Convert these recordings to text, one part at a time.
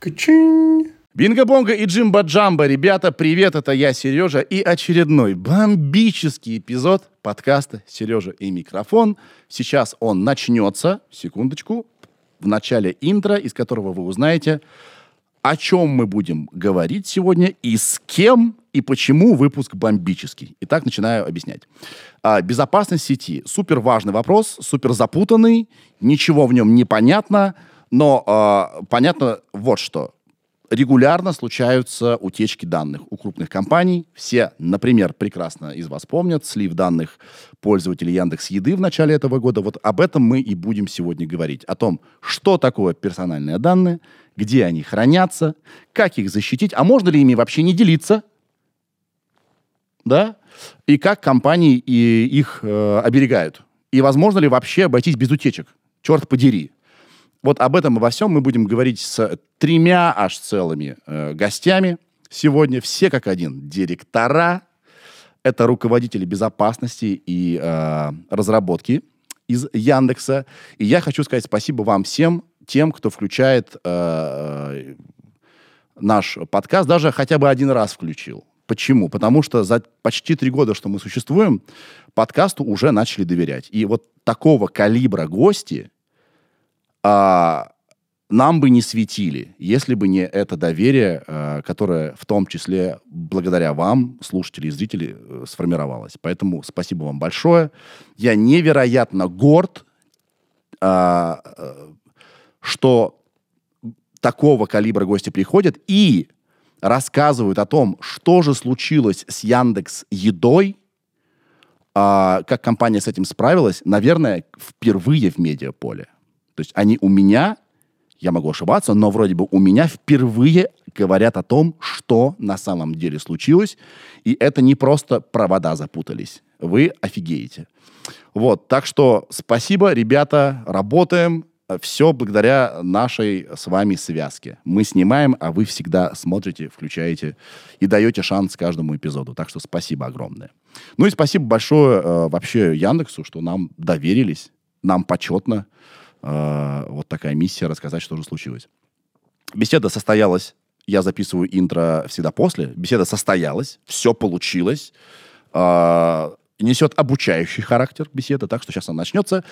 Качинь. Бинго-бонго и джимба-джамба. Ребята, привет, это я, Сережа, и очередной бомбический эпизод подкаста «Сережа и микрофон». Сейчас он начнется, секундочку, в начале интро, из которого вы узнаете, о чем мы будем говорить сегодня и с кем и почему выпуск бомбический. Итак, начинаю объяснять. А, безопасность сети. Супер важный вопрос, супер запутанный, ничего в нем не понятно, но а, понятно вот что. Регулярно случаются утечки данных у крупных компаний. Все, например, прекрасно из вас помнят слив данных пользователей Яндекс Еды в начале этого года. Вот об этом мы и будем сегодня говорить. О том, что такое персональные данные, где они хранятся, как их защитить, а можно ли ими вообще не делиться, да, и как компании и их э, оберегают. И возможно ли вообще обойтись без утечек? Черт подери. Вот об этом обо всем мы будем говорить с тремя аж целыми э, гостями сегодня. Все как один. Директора, это руководители безопасности и э, разработки из Яндекса. И я хочу сказать спасибо вам всем, тем, кто включает э, наш подкаст, даже хотя бы один раз включил. Почему? Потому что за почти три года, что мы существуем, подкасту уже начали доверять. И вот такого калибра гости а, нам бы не светили, если бы не это доверие, а, которое в том числе благодаря вам, слушатели и зрители, э, сформировалось. Поэтому спасибо вам большое. Я невероятно горд, а, э, что такого калибра гости приходят и рассказывают о том, что же случилось с Яндекс Едой, а, как компания с этим справилась, наверное, впервые в медиаполе. То есть они у меня, я могу ошибаться, но вроде бы у меня впервые говорят о том, что на самом деле случилось. И это не просто провода запутались. Вы офигеете. Вот, так что спасибо, ребята, работаем. Все благодаря нашей с вами связке. Мы снимаем, а вы всегда смотрите, включаете и даете шанс каждому эпизоду. Так что спасибо огромное. Ну и спасибо большое э, вообще Яндексу, что нам доверились, нам почетно э, вот такая миссия рассказать, что же случилось. Беседа состоялась, я записываю интро всегда после. Беседа состоялась, все получилось. Э, несет обучающий характер беседа, так что сейчас она начнется.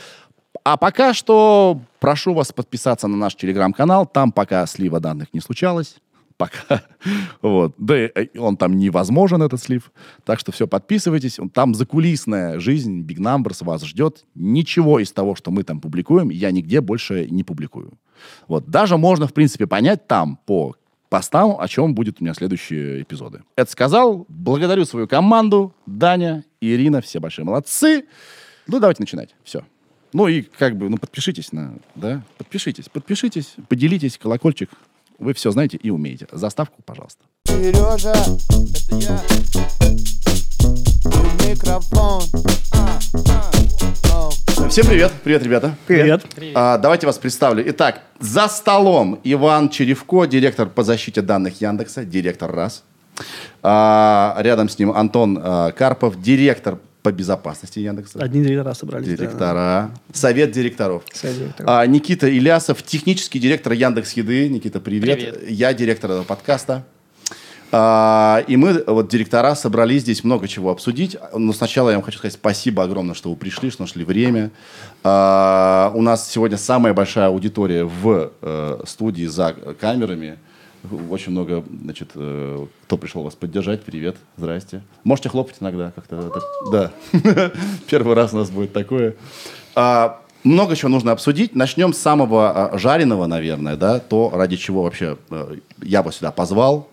А пока что прошу вас подписаться на наш телеграм-канал. Там пока слива данных не случалось. Пока. Вот. Да и он там невозможен, этот слив. Так что все, подписывайтесь. Там закулисная жизнь, Big Numbers вас ждет. Ничего из того, что мы там публикуем, я нигде больше не публикую. Вот. Даже можно, в принципе, понять там по постам, о чем будут у меня следующие эпизоды. Это сказал. Благодарю свою команду. Даня Ирина. Все большие молодцы. Ну, давайте начинать. Все. Ну и как бы, ну подпишитесь на, да, подпишитесь, подпишитесь, поделитесь, колокольчик, вы все знаете и умеете. Заставку, пожалуйста. Сережа, это я. И Микрофон. А, а. Всем привет. Привет, ребята. Привет. А, давайте вас представлю. Итак, за столом Иван Черевко, директор по защите данных Яндекса, директор раз. А, рядом с ним Антон а, Карпов, директор по безопасности Яндекса. Одни директора собрались. да. Директора. Совет директоров. Совет директоров. А, Никита Илясов, технический директор Яндекс Еды. Никита, привет. Привет. Я директор этого подкаста. А, и мы, вот директора, собрались здесь много чего обсудить. Но сначала я вам хочу сказать спасибо огромное, что вы пришли, что нашли время. А, у нас сегодня самая большая аудитория в э, студии за камерами. Очень много, значит, э, кто пришел вас поддержать. Привет, здрасте. Можете хлопать иногда как-то. Да. Первый раз у нас будет такое. А, много чего нужно обсудить. Начнем с самого а, жареного, наверное, да, то, ради чего вообще э, я вас сюда позвал.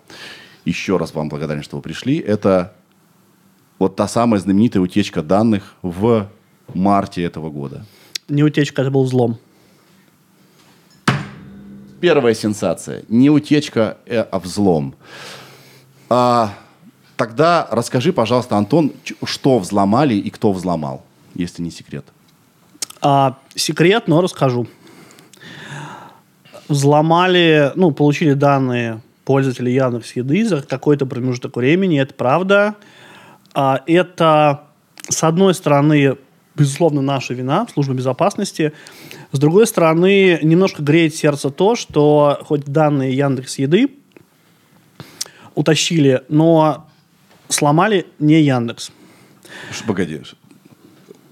Еще раз вам благодарен, что вы пришли. Это вот та самая знаменитая утечка данных в марте этого года. Не утечка, это был взлом. Первая сенсация. Не утечка, э, а взлом. А, тогда расскажи, пожалуйста, Антон, что взломали и кто взломал, если не секрет. А, секрет, но расскажу. Взломали, ну, получили данные пользователей Яндекс Еды за какой-то промежуток времени, это правда. А, это, с одной стороны, безусловно, наша вина, служба безопасности. С другой стороны, немножко греет сердце то, что хоть данные Яндекс Еды утащили, но сломали не Яндекс. Погоди.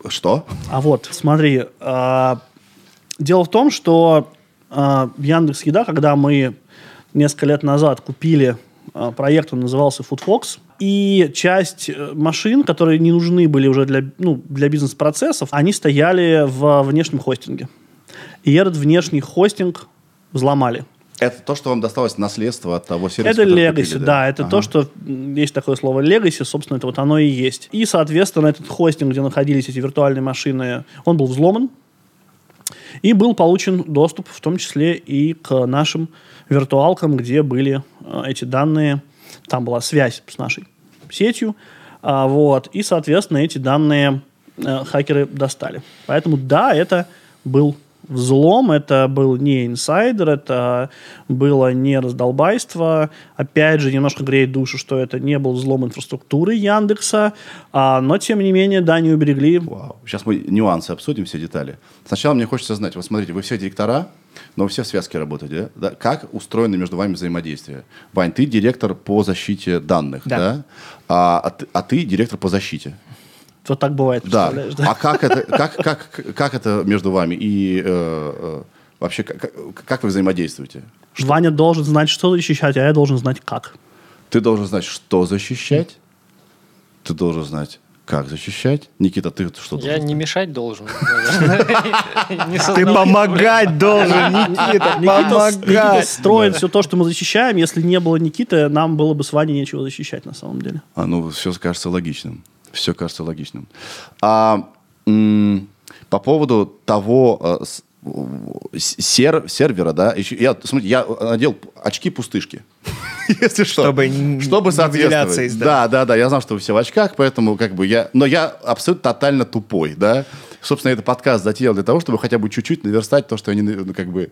Что? А вот, смотри, а, дело в том, что а, Яндекс Еда, когда мы несколько лет назад купили а, проект, он назывался FoodFox, и часть э, машин, которые не нужны были уже для, ну, для бизнес-процессов, они стояли в внешнем хостинге. И этот внешний хостинг взломали. Это то, что вам досталось наследство от того сервиса, Это legacy, купили, да, это Ага. то, что есть такое слово legacy, собственно, это вот оно и есть. И, соответственно, этот хостинг, где находились эти виртуальные машины, он был взломан, и был получен доступ, в том числе и к нашим виртуалкам, где были э, эти данные, там была связь с нашей сетью, а, вот, и, соответственно, эти данные э, хакеры достали. Поэтому, да, это был взлом, это был не инсайдер, это было не раздолбайство. Опять же, немножко греет душу, что это не был взлом инфраструктуры Яндекса, а, но, тем не менее, да, не уберегли. Вау. Сейчас мы нюансы обсудим, все детали. Сначала мне хочется знать, вот смотрите, вы все директора, но все в связке работаете, да? Да? Как устроено между вами взаимодействие? Вань, ты директор по защите данных, да? Да. А, а ты, а ты директор по защите. Вот так бывает, Да. представляешь, да? А как это, как, как, как это между вами? И э, э, вообще, как, как вы взаимодействуете? Ваня должен знать, что защищать, а я должен знать, как. Ты должен знать, что защищать. Ты должен знать, как защищать. Никита, ты что Я не мешать должен. Ты помогать должен, Никита, Никита помогать. строит все то, что мы защищаем. Если не было Никиты, нам было бы с Ваней нечего защищать на самом деле. А, ну, все кажется логичным. Все кажется логичным. А по поводу того э, сер- сервера, да, еще, я, смотрите, я надел очки-пустышки. Если что. Чтобы Чтобы соответствовать. Да, да, да. Я знал, что вы все в очках, поэтому как бы я... Но я абсолютно тотально тупой, да. Собственно, этот подкаст затеял для того, чтобы хотя бы чуть-чуть наверстать то, что я, не, ну, как бы,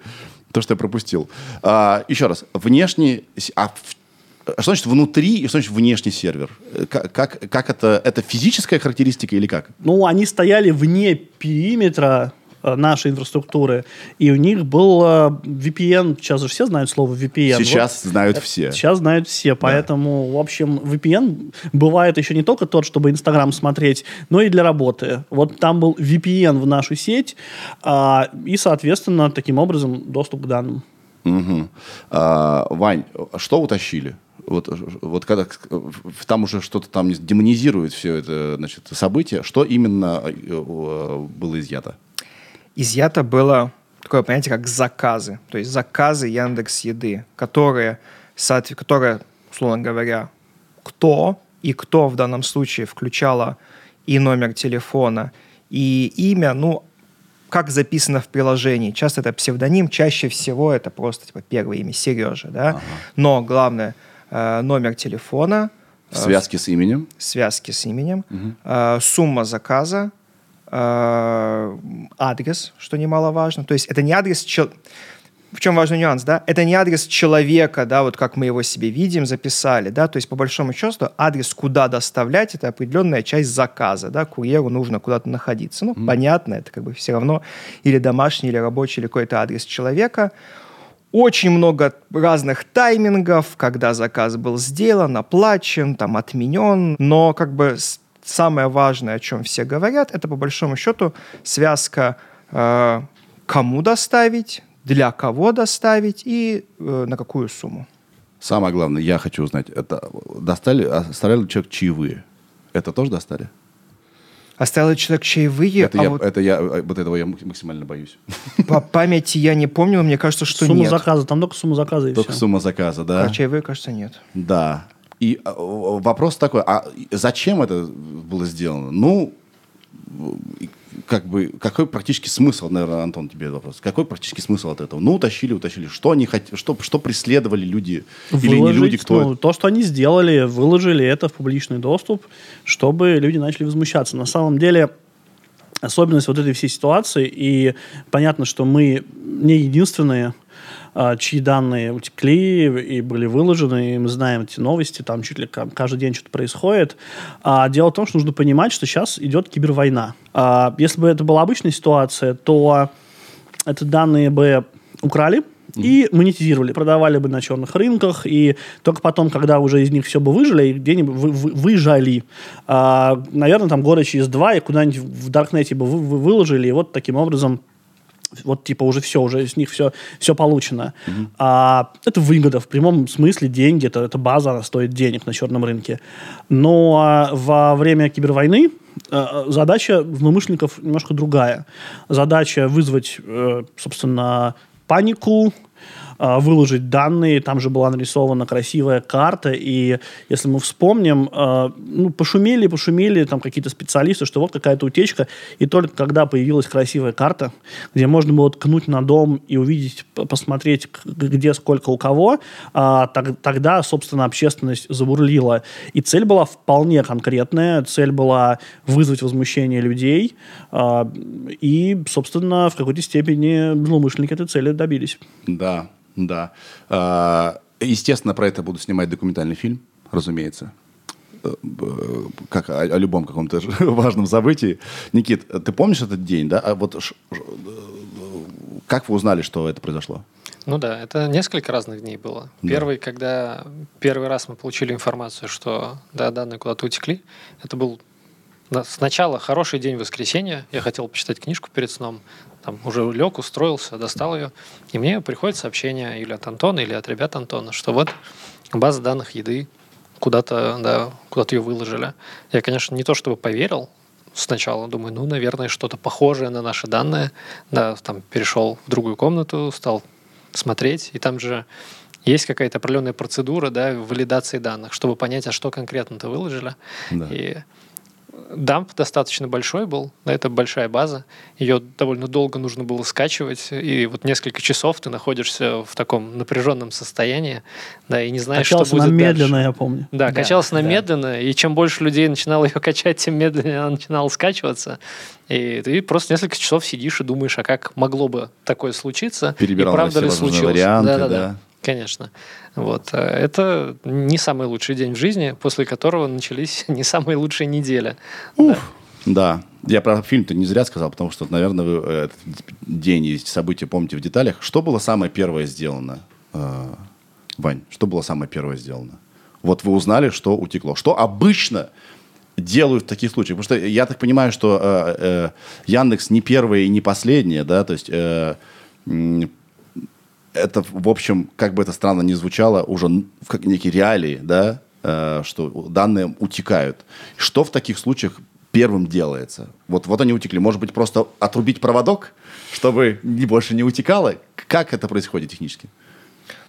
то, что я пропустил. А, еще раз. Внешний... А в- что значит внутри и что значит внешний сервер? Как, как, как это? Это физическая характеристика или как? Ну, они стояли вне периметра э, нашей инфраструктуры, и у них был э, VPN, сейчас же все знают слово VPN. Сейчас Вот. знают все. Сейчас знают все, поэтому, в общем, VPN бывает еще не только тот, чтобы Инстаграм смотреть, но и для работы. Вот там был VPN в нашу сеть, а, и, соответственно, таким образом доступ к данным. Мгм. А, Вань, что утащили? Вот, вот когда там уже что-то там демонизирует все это значит, событие, что именно э, э, было изъято? изъято было такое понятие, как заказы. То есть заказы Яндекс Еды, которые, которые, условно говоря, кто и кто в данном случае включала и номер телефона, и имя, ну, как записано в приложении. Часто это псевдоним, чаще всего это просто типа первое имя Сережа, да. Но главное номер телефона, В связке с именем? связки с именем, э, сумма заказа, э, адрес, что немаловажно. То есть это не адрес... чел- В чем важный нюанс, да? Это не адрес человека, да, вот как мы его себе видим, записали, да, то есть по большому счету адрес, куда доставлять, это определенная часть заказа, да, курьеру нужно куда-то находиться. Ну, понятно, это как бы все равно или домашний, или рабочий, или какой-то адрес человека. Очень много разных таймингов, когда заказ был сделан, оплачен, там, отменен. Но как бы самое важное, о чем все говорят, это по большому счету связка э, кому доставить, для кого доставить и э, на какую сумму. Самое главное, я хочу узнать, это достали, оставляли ли человек чаевые? Это тоже достали? Оставил ли человек чаевые, это, а я, вот это я, э, вот этого я максимально боюсь. по памяти я не помню, мне кажется, что сумма нет. заказа, там только сумма заказа и Только все. сумма заказа, да? А чаевые, кажется, нет. Да. И а, вопрос такой, а зачем это было сделано? Ну, как бы, какой практически смысл, наверное, Антон, тебе вопрос. Какой практически смысл от этого? Ну, утащили, утащили. Что они хотели, что, что преследовали люди? Или не Выложить, люди, кто... ну, то, что они сделали, выложили это в публичный доступ, чтобы люди начали возмущаться. На самом деле, особенность вот этой всей ситуации, и понятно, что мы не единственные, чьи данные утекли и были выложены, и мы знаем эти новости, там чуть ли ка- каждый день что-то происходит. А дело в том, что нужно понимать, что сейчас идет кибервойна. А если бы это была обычная ситуация, то эти данные бы украли, и монетизировали, продавали бы на черных рынках, и только потом, когда уже из них все бы выжили, и где-нибудь вы- вы- выжали, а, наверное, там года через два, и куда-нибудь в Даркнете бы вы- вы- выложили, и вот таким образом вот типа уже все, уже с них все, все получено. А, это выгода, в прямом смысле деньги, это, это база, она стоит денег на черном рынке. Но а, во время кибервойны э, задача злоумышленников немножко другая. Задача вызвать, э, собственно, панику, э, выложить данные, там же была нарисована красивая карта, и если мы вспомним, э, ну, пошумели, пошумели там какие-то специалисты, что вот какая-то утечка, и только когда появилась красивая карта, где можно было ткнуть на дом и увидеть, посмотреть, где сколько у кого, а, тогда, собственно, общественность забурлила. И цель была вполне конкретная, цель была вызвать возмущение людей, а, и, собственно, в какой-то степени злоумышленники этой цели добились. Да, да. А, Естественно, про это буду снимать документальный фильм, разумеется. Э, Как о, о любом каком-то важном событии. Никит, ты помнишь этот день, да? А вот э, как вы узнали, что это произошло? Ну да, это несколько разных дней было. Да. Первый, когда первый раз мы получили информацию, что да, данные куда-то утекли, это был сначала хороший день воскресенья. Я хотел почитать книжку перед сном. Там уже лег, устроился, достал ее. И мне приходит сообщение или от Антона, или от ребят Антона, что вот база данных еды куда-то, да, куда-то ее выложили. Я, конечно, не то чтобы поверил, сначала думаю, ну, наверное, что-то похожее на наши данные. Да, там перешел в другую комнату, стал смотреть, и там же есть какая-то определенная процедура, да, валидации данных, чтобы понять, а что конкретно-то выложили. Да. И дамп достаточно большой был, да, это большая база, ее довольно долго нужно было скачивать, и вот несколько часов ты находишься в таком напряженном состоянии, да, и не знаешь, Качалась что будет она медленно, дальше. я помню. Да, Да, качалась она да. медленно, и чем больше людей начинало ее качать, тем медленнее она начинала скачиваться. И ты просто несколько часов сидишь и думаешь, а как могло бы такое случиться? Перебирал и правда на ли случилось? варианты, Да-да-да, да. Конечно. Вот. э, Это не самый лучший день в жизни, после которого начались не самые лучшие недели. Да. Да. Я про фильм-то не зря сказал, потому что, наверное, вы э, этот день и события помните в деталях. Что было самое первое сделано, э, Вань? Что было самое первое сделано? Вот вы узнали, что утекло. Что обычно делают в таких случаях? Потому что я так понимаю, что э, э, Яндекс не первое и не последнее, да, то есть э, это, в общем, как бы это странно ни звучало, уже как некие реалии, да, э, что данные утекают. Что в таких случаях первым делается? Вот, вот они утекли. Может быть, просто отрубить проводок, чтобы больше не утекало? Как это происходит технически?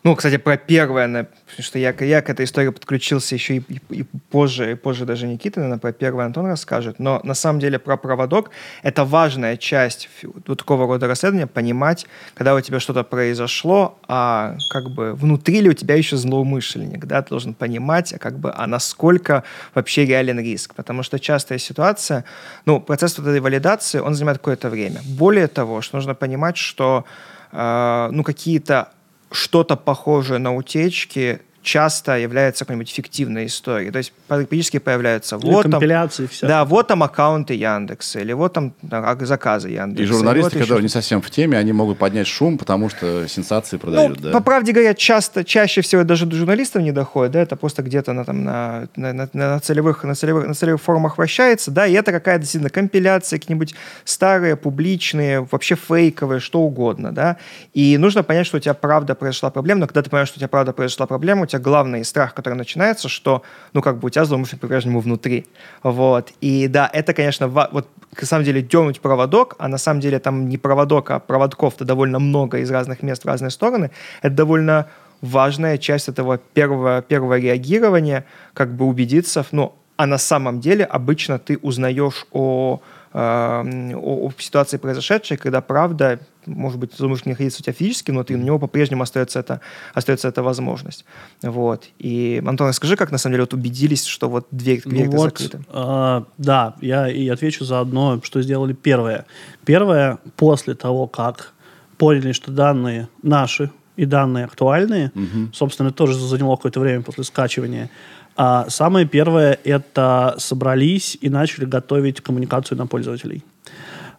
Ну, кстати, про первое, на- потому что я, я к этой истории подключился еще и, и- и позже, и позже даже Никита, наверное, про первое Антон расскажет. Но на самом деле про проводок это важная часть вот такого рода расследования, понимать, когда у тебя что-то произошло, а как бы внутри ли у тебя еще злоумышленник, да, ты должен понимать, а как бы, а насколько вообще реален риск. Потому что частая ситуация, ну, процесс вот этой валидации, он занимает какое-то время. Более того, что нужно понимать, что э, ну, какие-то что-то похожее на утечки часто является какой-нибудь фиктивной историей. То есть периодически появляются Или вот там, компиляции вся. да, вот там аккаунты Яндекса, или вот там заказы Яндекса. И журналисты, вот еще которые не совсем в теме, они могут поднять шум, потому что сенсации продают, ну, да? по правде говоря, часто, чаще всего даже до журналистов не доходит, да, это просто где-то на, там, на, на, на- на целевых, на, целевых, на целевых форумах вращается, да, и это какая-то действительно компиляция, какие-нибудь старые, публичные, вообще фейковые, что угодно, да, и нужно понять, что у тебя правда произошла проблема, но когда ты понимаешь, что у тебя правда произошла проблема, у тебя главный страх, который начинается, что, ну, как бы у тебя злоумышленник по-прежнему внутри, вот, и да, это, конечно, вот, на самом деле, дернуть проводок, а на самом деле там не проводок, а проводков-то довольно много из разных мест в разные стороны, это довольно важная часть этого первого, первого реагирования, как бы убедиться, ну, а на самом деле обычно ты узнаешь о, о, о ситуации произошедшей, когда правда, может быть, злоумышленник не находится у тебя физически внутри, но у него по-прежнему остается, это, остается эта возможность. Вот. И, Антон, расскажи, как на самом деле вот убедились, что вот дверь, дверь Ну вот, закрыта? а, да, я и отвечу заодно, что сделали первое. Первое, после того, как поняли, что данные наши и данные актуальные, собственно, тоже заняло какое-то время после скачивания. А самое первое, это собрались и начали готовить коммуникацию на пользователей.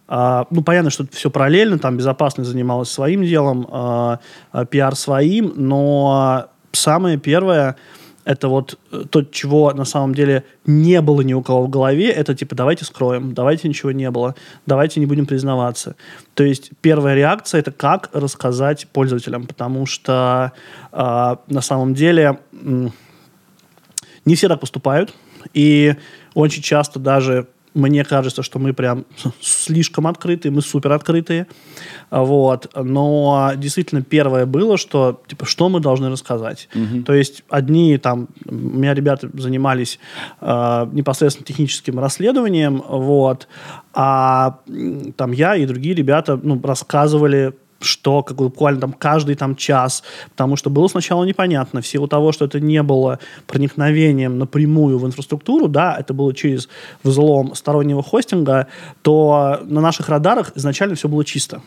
А, ну, понятно, что это все параллельно, там безопасность занималась своим делом, а, а, пиар своим, но самое первое, это вот э, то, чего на самом деле не было ни у кого в голове, это типа давайте скроем, давайте ничего не было, давайте не будем признаваться. То есть первая реакция это как рассказать пользователям, потому что а, на самом деле м, не все так поступают, и очень часто даже мне кажется, что мы прям слишком открытые, мы супер открытые, вот. Но действительно первое было, что типа что мы должны рассказать. То есть одни там у меня ребята занимались э, непосредственно техническим расследованием, вот, а там я и другие ребята ну, рассказывали что как бы буквально там каждый там час, потому что было сначала непонятно, в силу того, что это не было проникновением напрямую в инфраструктуру, да, это было через взлом стороннего хостинга, то на наших радарах изначально все было чисто.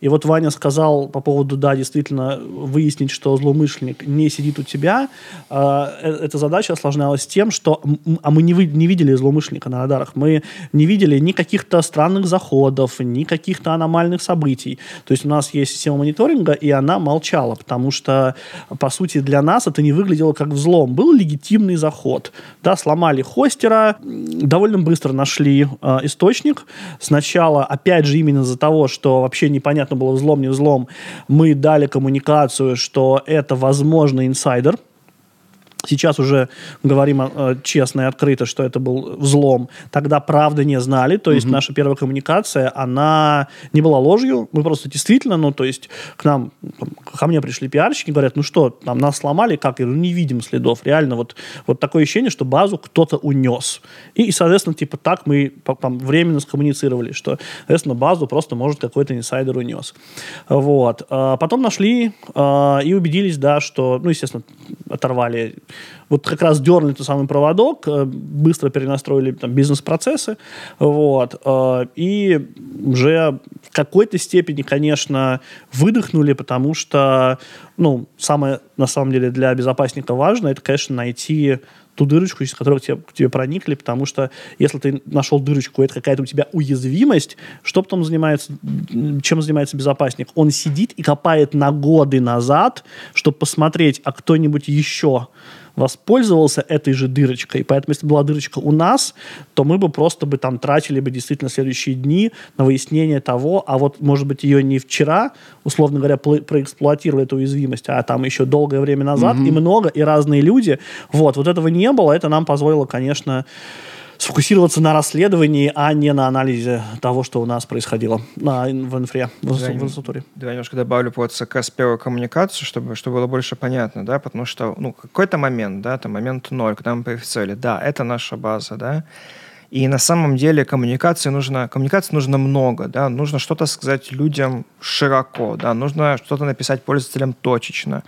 И вот Ваня сказал по поводу, да, действительно, выяснить, что злоумышленник не сидит у тебя. Э, э, Эта задача осложнялась тем, что... А мы не, вы- не видели злоумышленника на радарах. Мы не видели ни каких-то странных заходов, ни каких-то аномальных событий. То есть у нас есть система мониторинга, и она молчала, потому что, по сути, для нас это не выглядело как взлом. Был легитимный заход. Да, сломали хостера, довольно быстро нашли э, источник. Сначала, опять же, именно из-за того, что вообще непонятно было, взлом, не взлом, мы дали коммуникацию, что это, возможно, инсайдер. Сейчас уже говорим э, честно и открыто, что это был взлом. Тогда правда не знали. То есть наша первая коммуникация, она не была ложью. Мы просто действительно, ну, то есть к нам, там, ко мне пришли пиарщики, говорят, ну что, там нас сломали, как? Я говорю, не видим следов. Реально вот, вот такое ощущение, что базу кто-то унес. И, и, соответственно, типа так мы там, временно скоммуницировали, что, соответственно, базу просто, может, какой-то инсайдер унес. Вот. А Потом нашли а, и убедились, да, что, ну, естественно, оторвали вот как раз дернули тот самый проводок, э, быстро перенастроили там бизнес-процессы, вот, э, и уже в какой-то степени, конечно, выдохнули, потому что, ну, самое, на самом деле, для безопасника важно, это, конечно, найти ту дырочку, из которой к тебе, к тебе проникли, потому что если ты нашел дырочку, это какая-то у тебя уязвимость, что потом занимается, чем занимается безопасник? Он сидит и копает на годы назад, чтобы посмотреть, а кто-нибудь еще воспользовался этой же дырочкой. Поэтому, если была дырочка у нас, то мы бы просто бы там тратили бы действительно следующие дни на выяснение того, а вот, может быть, ее не вчера, условно говоря, пл- проэксплуатировали эту уязвимость, а там еще долгое время назад, и много, и разные люди. Вот, вот этого не было. Это нам позволило, конечно, сфокусироваться на расследовании, а не на анализе того, что у нас происходило на, в инфре, в, Да, в не- инфраструктуре. Давай немножко добавлю по ЦК с первой коммуникацию, чтобы, чтобы было больше понятно, да, потому что, ну, какой-то момент, да, там момент ноль, когда мы профицировали, да, это наша база, да, и на самом деле коммуникации нужно, коммуникации нужно много, да, нужно что-то сказать людям широко, да, нужно что-то написать пользователям точечно,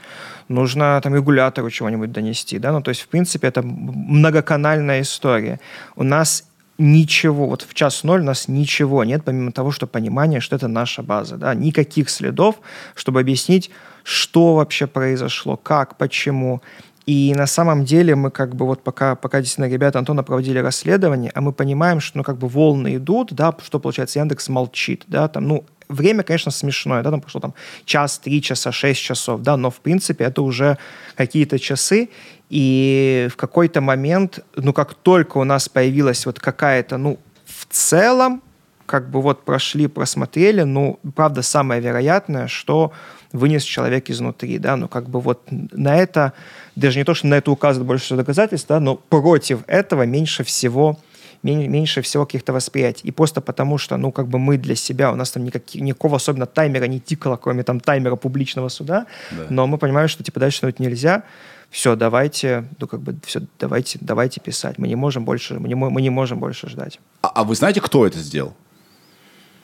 нужно там регулятору чего-нибудь донести, да, ну, то есть, в принципе, это многоканальная история. У нас ничего, вот в час ноль у нас ничего нет, помимо того, что понимание, что это наша база, да, никаких следов, чтобы объяснить, что вообще произошло, как, почему. И на самом деле мы как бы вот пока, пока действительно ребята Антона проводили расследование, а мы понимаем, что ну как бы волны идут, да, что получается Яндекс молчит, да, там, ну, время, конечно, смешное, да, там прошло там час, три часа, шесть часов, да, но в принципе это уже какие-то часы, и в какой-то момент, ну, как только у нас появилась вот какая-то, ну, в целом, как бы вот прошли, просмотрели, ну, правда, самое вероятное, что вынес человек изнутри, да, ну, как бы вот на это, даже не то, что на это указывает больше всего доказательств, да, но против этого меньше всего мен- меньше всего каких-то восприятий. И просто потому, что, ну, как бы мы для себя, у нас там никак- никакого особенно таймера не тикало, кроме там таймера публичного суда, Да. но мы понимаем, что, типа, дальше тянуть нельзя, все, давайте, ну, как бы, все, давайте, давайте писать. Мы не можем больше, мы не, мы не можем больше ждать. А, а вы знаете, кто это сделал?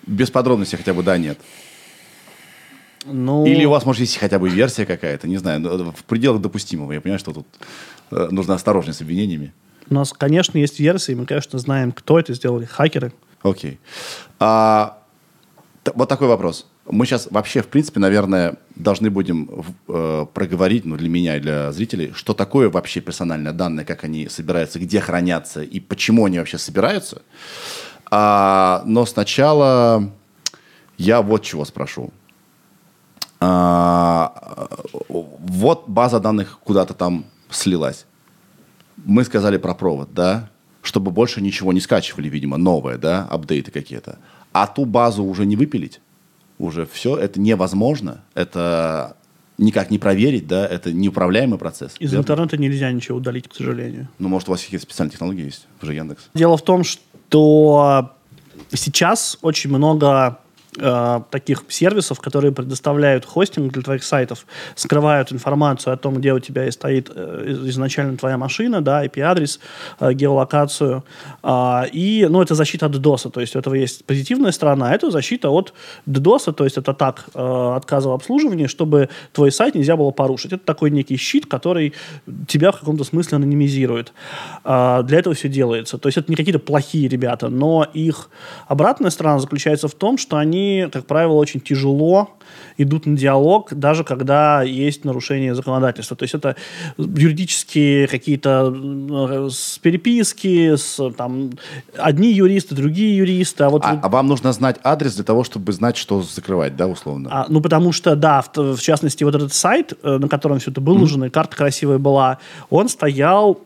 Без подробностей хотя бы, да, нет. Ну, Или у вас, может, есть хотя бы версия какая-то, не знаю, ну, в пределах допустимого. Я понимаю, что тут э, нужно осторожнее с обвинениями. у нас, конечно, есть версии, мы, конечно, знаем, кто это сделали, хакеры. Окей. А, т- вот такой вопрос. Мы сейчас вообще, в принципе, наверное, должны будем э, проговорить, ну, для меня и для зрителей, что такое вообще персональные данные, как они собираются, где хранятся и почему они вообще собираются. А, но сначала я вот чего спрошу. А, вот база данных куда-то там слилась. Мы сказали про провод, да, чтобы больше ничего не скачивали, видимо, новое, да, апдейты какие-то. А ту базу уже не выпилить, уже все, это невозможно, это никак не проверить, да, это неуправляемый процесс. Из верно? интернета нельзя ничего удалить, к сожалению. Ну, может, у вас какие-то специальные технологии есть, вы же Яндекс. Дело в том, что сейчас очень много э, таких сервисов, которые предоставляют хостинг для твоих сайтов, скрывают информацию о том, где у тебя стоит э, из- изначально твоя машина, да, IP-адрес, э, геолокацию. А, и, ну, это защита от DDoS, то есть у этого есть позитивная сторона, а это защита от DDoS, то есть это так, э, отказа в обслуживании, чтобы твой сайт нельзя было порушить. Это такой некий щит, который тебя в каком-то смысле анонимизирует. А, Для этого все делается. То есть это не какие-то плохие ребята, но их обратная сторона заключается в том, что они, как правило, очень тяжело идут на диалог, даже когда есть нарушение законодательства. То есть это юридические какие-то э, с переписки, с, там, одни юристы, другие юристы. А вот А, а вам нужно знать адрес для того, чтобы знать, что закрывать, да, условно? а, ну, потому что, да, в, в частности, вот этот сайт, э, на котором все это выложено, и карта красивая была, он стоял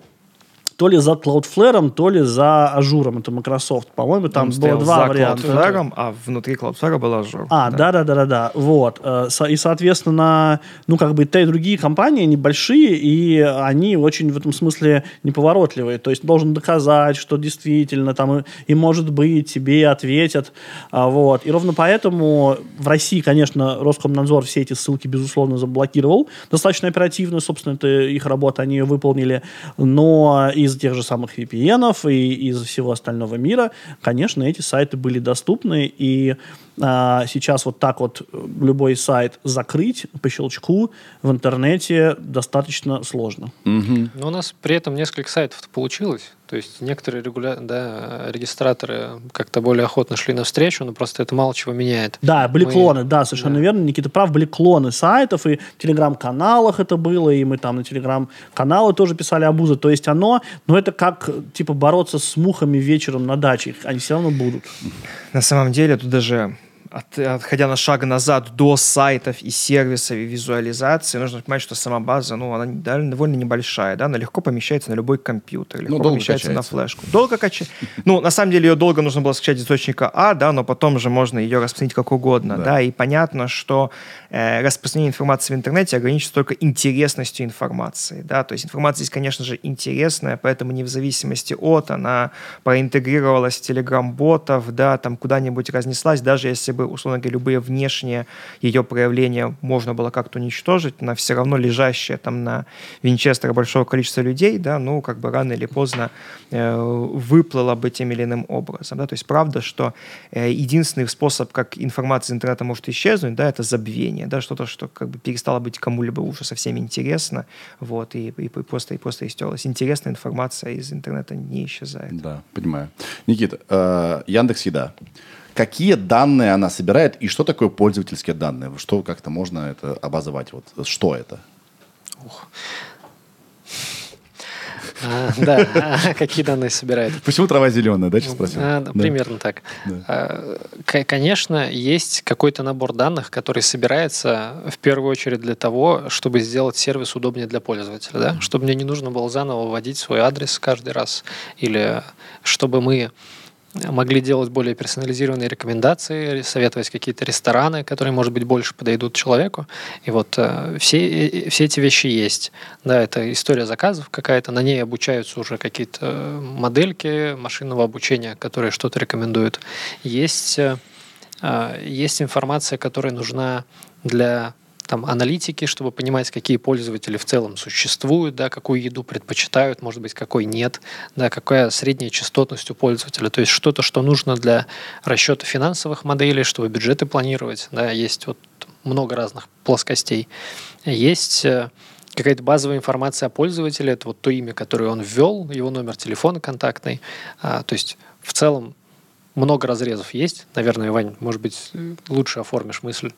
то ли за Cloudflare, то ли за Azure-ом, это Microsoft. По-моему, там Он было два за варианта. Cloudflare, а внутри Cloudflare был Azure. А, да, да, да, да, да. Вот. Э, И, соответственно, ну, как бы те и другие компании, они большие, и они очень в этом смысле неповоротливые. То есть должен доказать, что действительно там и, и может быть, тебе ответят. А, Вот. И ровно поэтому в России, конечно, Роскомнадзор все эти ссылки, безусловно, заблокировал. Достаточно оперативно, собственно, это их работа, они ее выполнили. Но из тех же самых VPN и из всего остального мира, конечно, эти сайты были доступны, и а, сейчас вот так вот э, любой сайт закрыть по щелчку в интернете достаточно сложно. Но у нас при этом несколько сайтов получилось. То есть некоторые регуля... да, регистраторы как-то более охотно шли навстречу, но просто это мало чего меняет. Да, были Мы- клоны, да, совершенно да. верно. Никита прав, были клоны сайтов, и в телеграм-каналах это было, и мы там на телеграм-каналы тоже писали обузы. То есть оно, ну это как, типа, бороться с мухами вечером на даче. Они все равно будут. На самом деле, тут даже от- отходя на шаг назад до сайтов и сервисов и визуализации, нужно понимать, что сама база, ну, она довольно, небольшая, да, она легко помещается на любой компьютер, легко Ну, долго помещается на качается. флешку. Долго качать. Ну, на самом деле, ее долго нужно было скачать из источника А, да, но потом же можно ее распространить как угодно, Да. да, и понятно, что э, распространение информации в интернете ограничится только интересностью информации, да, то есть информация здесь, конечно же, интересная, поэтому не в зависимости от, она проинтегрировалась в телеграм-ботов, да, там куда-нибудь разнеслась, даже если бы, условно говоря, любые внешние ее проявления можно было как-то уничтожить, она все равно лежащая там на винчестере большого количества людей, да, ну, как бы рано или поздно э, выплыла бы тем или иным образом, да, то есть правда, что э, единственный способ, как информация из интернета может исчезнуть, да, это забвение, да, что-то, что как бы перестало быть кому-либо уже совсем интересно, вот, и, и просто, и просто истерлась. Интересная информация из интернета не исчезает. Да, понимаю. Никита, э, Яндекс Еда. Какие данные она собирает и что такое пользовательские данные? Что как-то можно это обозвать? Вот что это? А, Да, а какие данные собирает? Почему трава зеленая, да, сейчас спросил? А, да, Да. Примерно так. Да. А, Конечно, есть какой-то набор данных, который собирается в первую очередь для того, чтобы сделать сервис удобнее для пользователя, да? чтобы мне не нужно было заново вводить свой адрес каждый раз, или чтобы мы могли делать более персонализированные рекомендации, советовать какие-то рестораны, которые, может быть, больше подойдут человеку. И вот э, все, э, все эти вещи есть. Да, это история заказов какая-то, на ней обучаются уже какие-то э, модельки машинного обучения, которые что-то рекомендуют. Есть, э, э, есть информация, которая нужна для там, аналитики, чтобы понимать, какие пользователи в целом существуют, да, какую еду предпочитают, может быть, какой нет, да, какая средняя частотность у пользователя. То есть что-то, что нужно для расчета финансовых моделей, чтобы бюджеты планировать. Да, есть вот много разных плоскостей. Есть э, какая-то базовая информация о пользователе, это вот то имя, которое он ввел, его номер телефона контактный. А, то есть в целом много разрезов есть. Наверное, Вань, может быть, лучше оформишь мысль.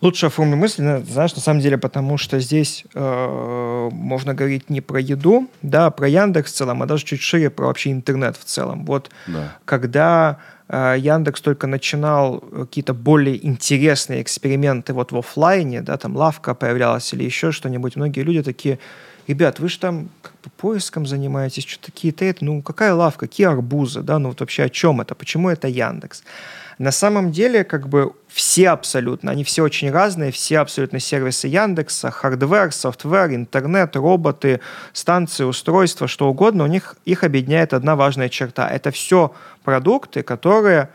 Лучше оформлю мысль, знаешь, на самом деле, потому что здесь э, можно говорить не про еду, да, а про Яндекс в целом, а даже чуть шире про вообще интернет в целом. Вот Да. когда э, Яндекс только начинал какие-то более интересные эксперименты вот в оффлайне, да, там лавка появлялась или еще что-нибудь, многие люди такие, ребят, вы же там как бы поиском занимаетесь, что-то какие-то это, ну какая лавка, какие арбузы, да, ну вот вообще о чем это, почему это Яндекс? На самом деле, как бы все абсолютно, они все очень разные, все абсолютно сервисы Яндекса, hardware, software, интернет, роботы, станции, устройства, что угодно, у них их объединяет одна важная черта. Это все продукты, которые